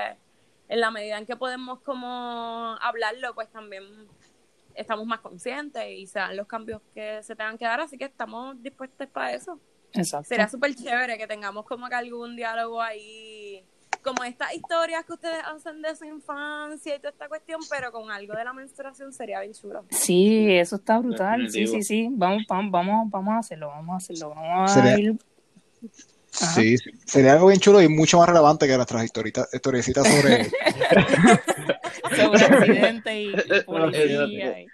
en la medida en que podemos como hablarlo, pues también estamos más conscientes y se dan los cambios que se tengan que dar, así que estamos dispuestos para eso. Exacto. Sería súper chévere que tengamos como que algún diálogo ahí, como estas historias que ustedes hacen de su infancia y toda esta cuestión, pero con algo de la menstruación sería bien chulo. Sí, eso está brutal. Sí, sí, sí. Vamos, vamos, vamos, a hacerlo, vamos a hacerlo. Vamos a ir Sí, sería algo bien chulo y mucho más relevante que nuestras historietas, historiecitas sobre... sobre accidente y, policía.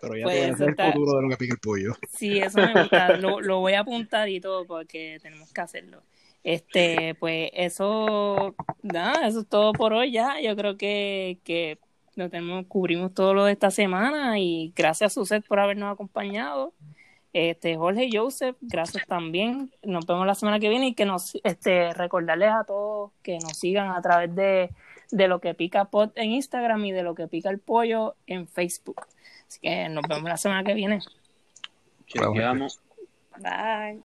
Pero ya pues el futuro de lo que pica el pollo. Sí, eso me gusta. Lo, lo, voy a apuntar y todo porque tenemos que hacerlo. Este, pues eso, nada, eso es todo por hoy ya. Yo creo que, que lo tenemos, cubrimos todo lo de esta semana y gracias a Suset por habernos acompañado. Este, Jorge y Joseph, gracias también. Nos vemos la semana que viene y que nos, este, recordarles a todos que nos sigan a través de, de lo que pica pot en Instagram y de lo que pica el pollo en Facebook. Así que nos vemos la semana que viene. Chequeamos. Bye.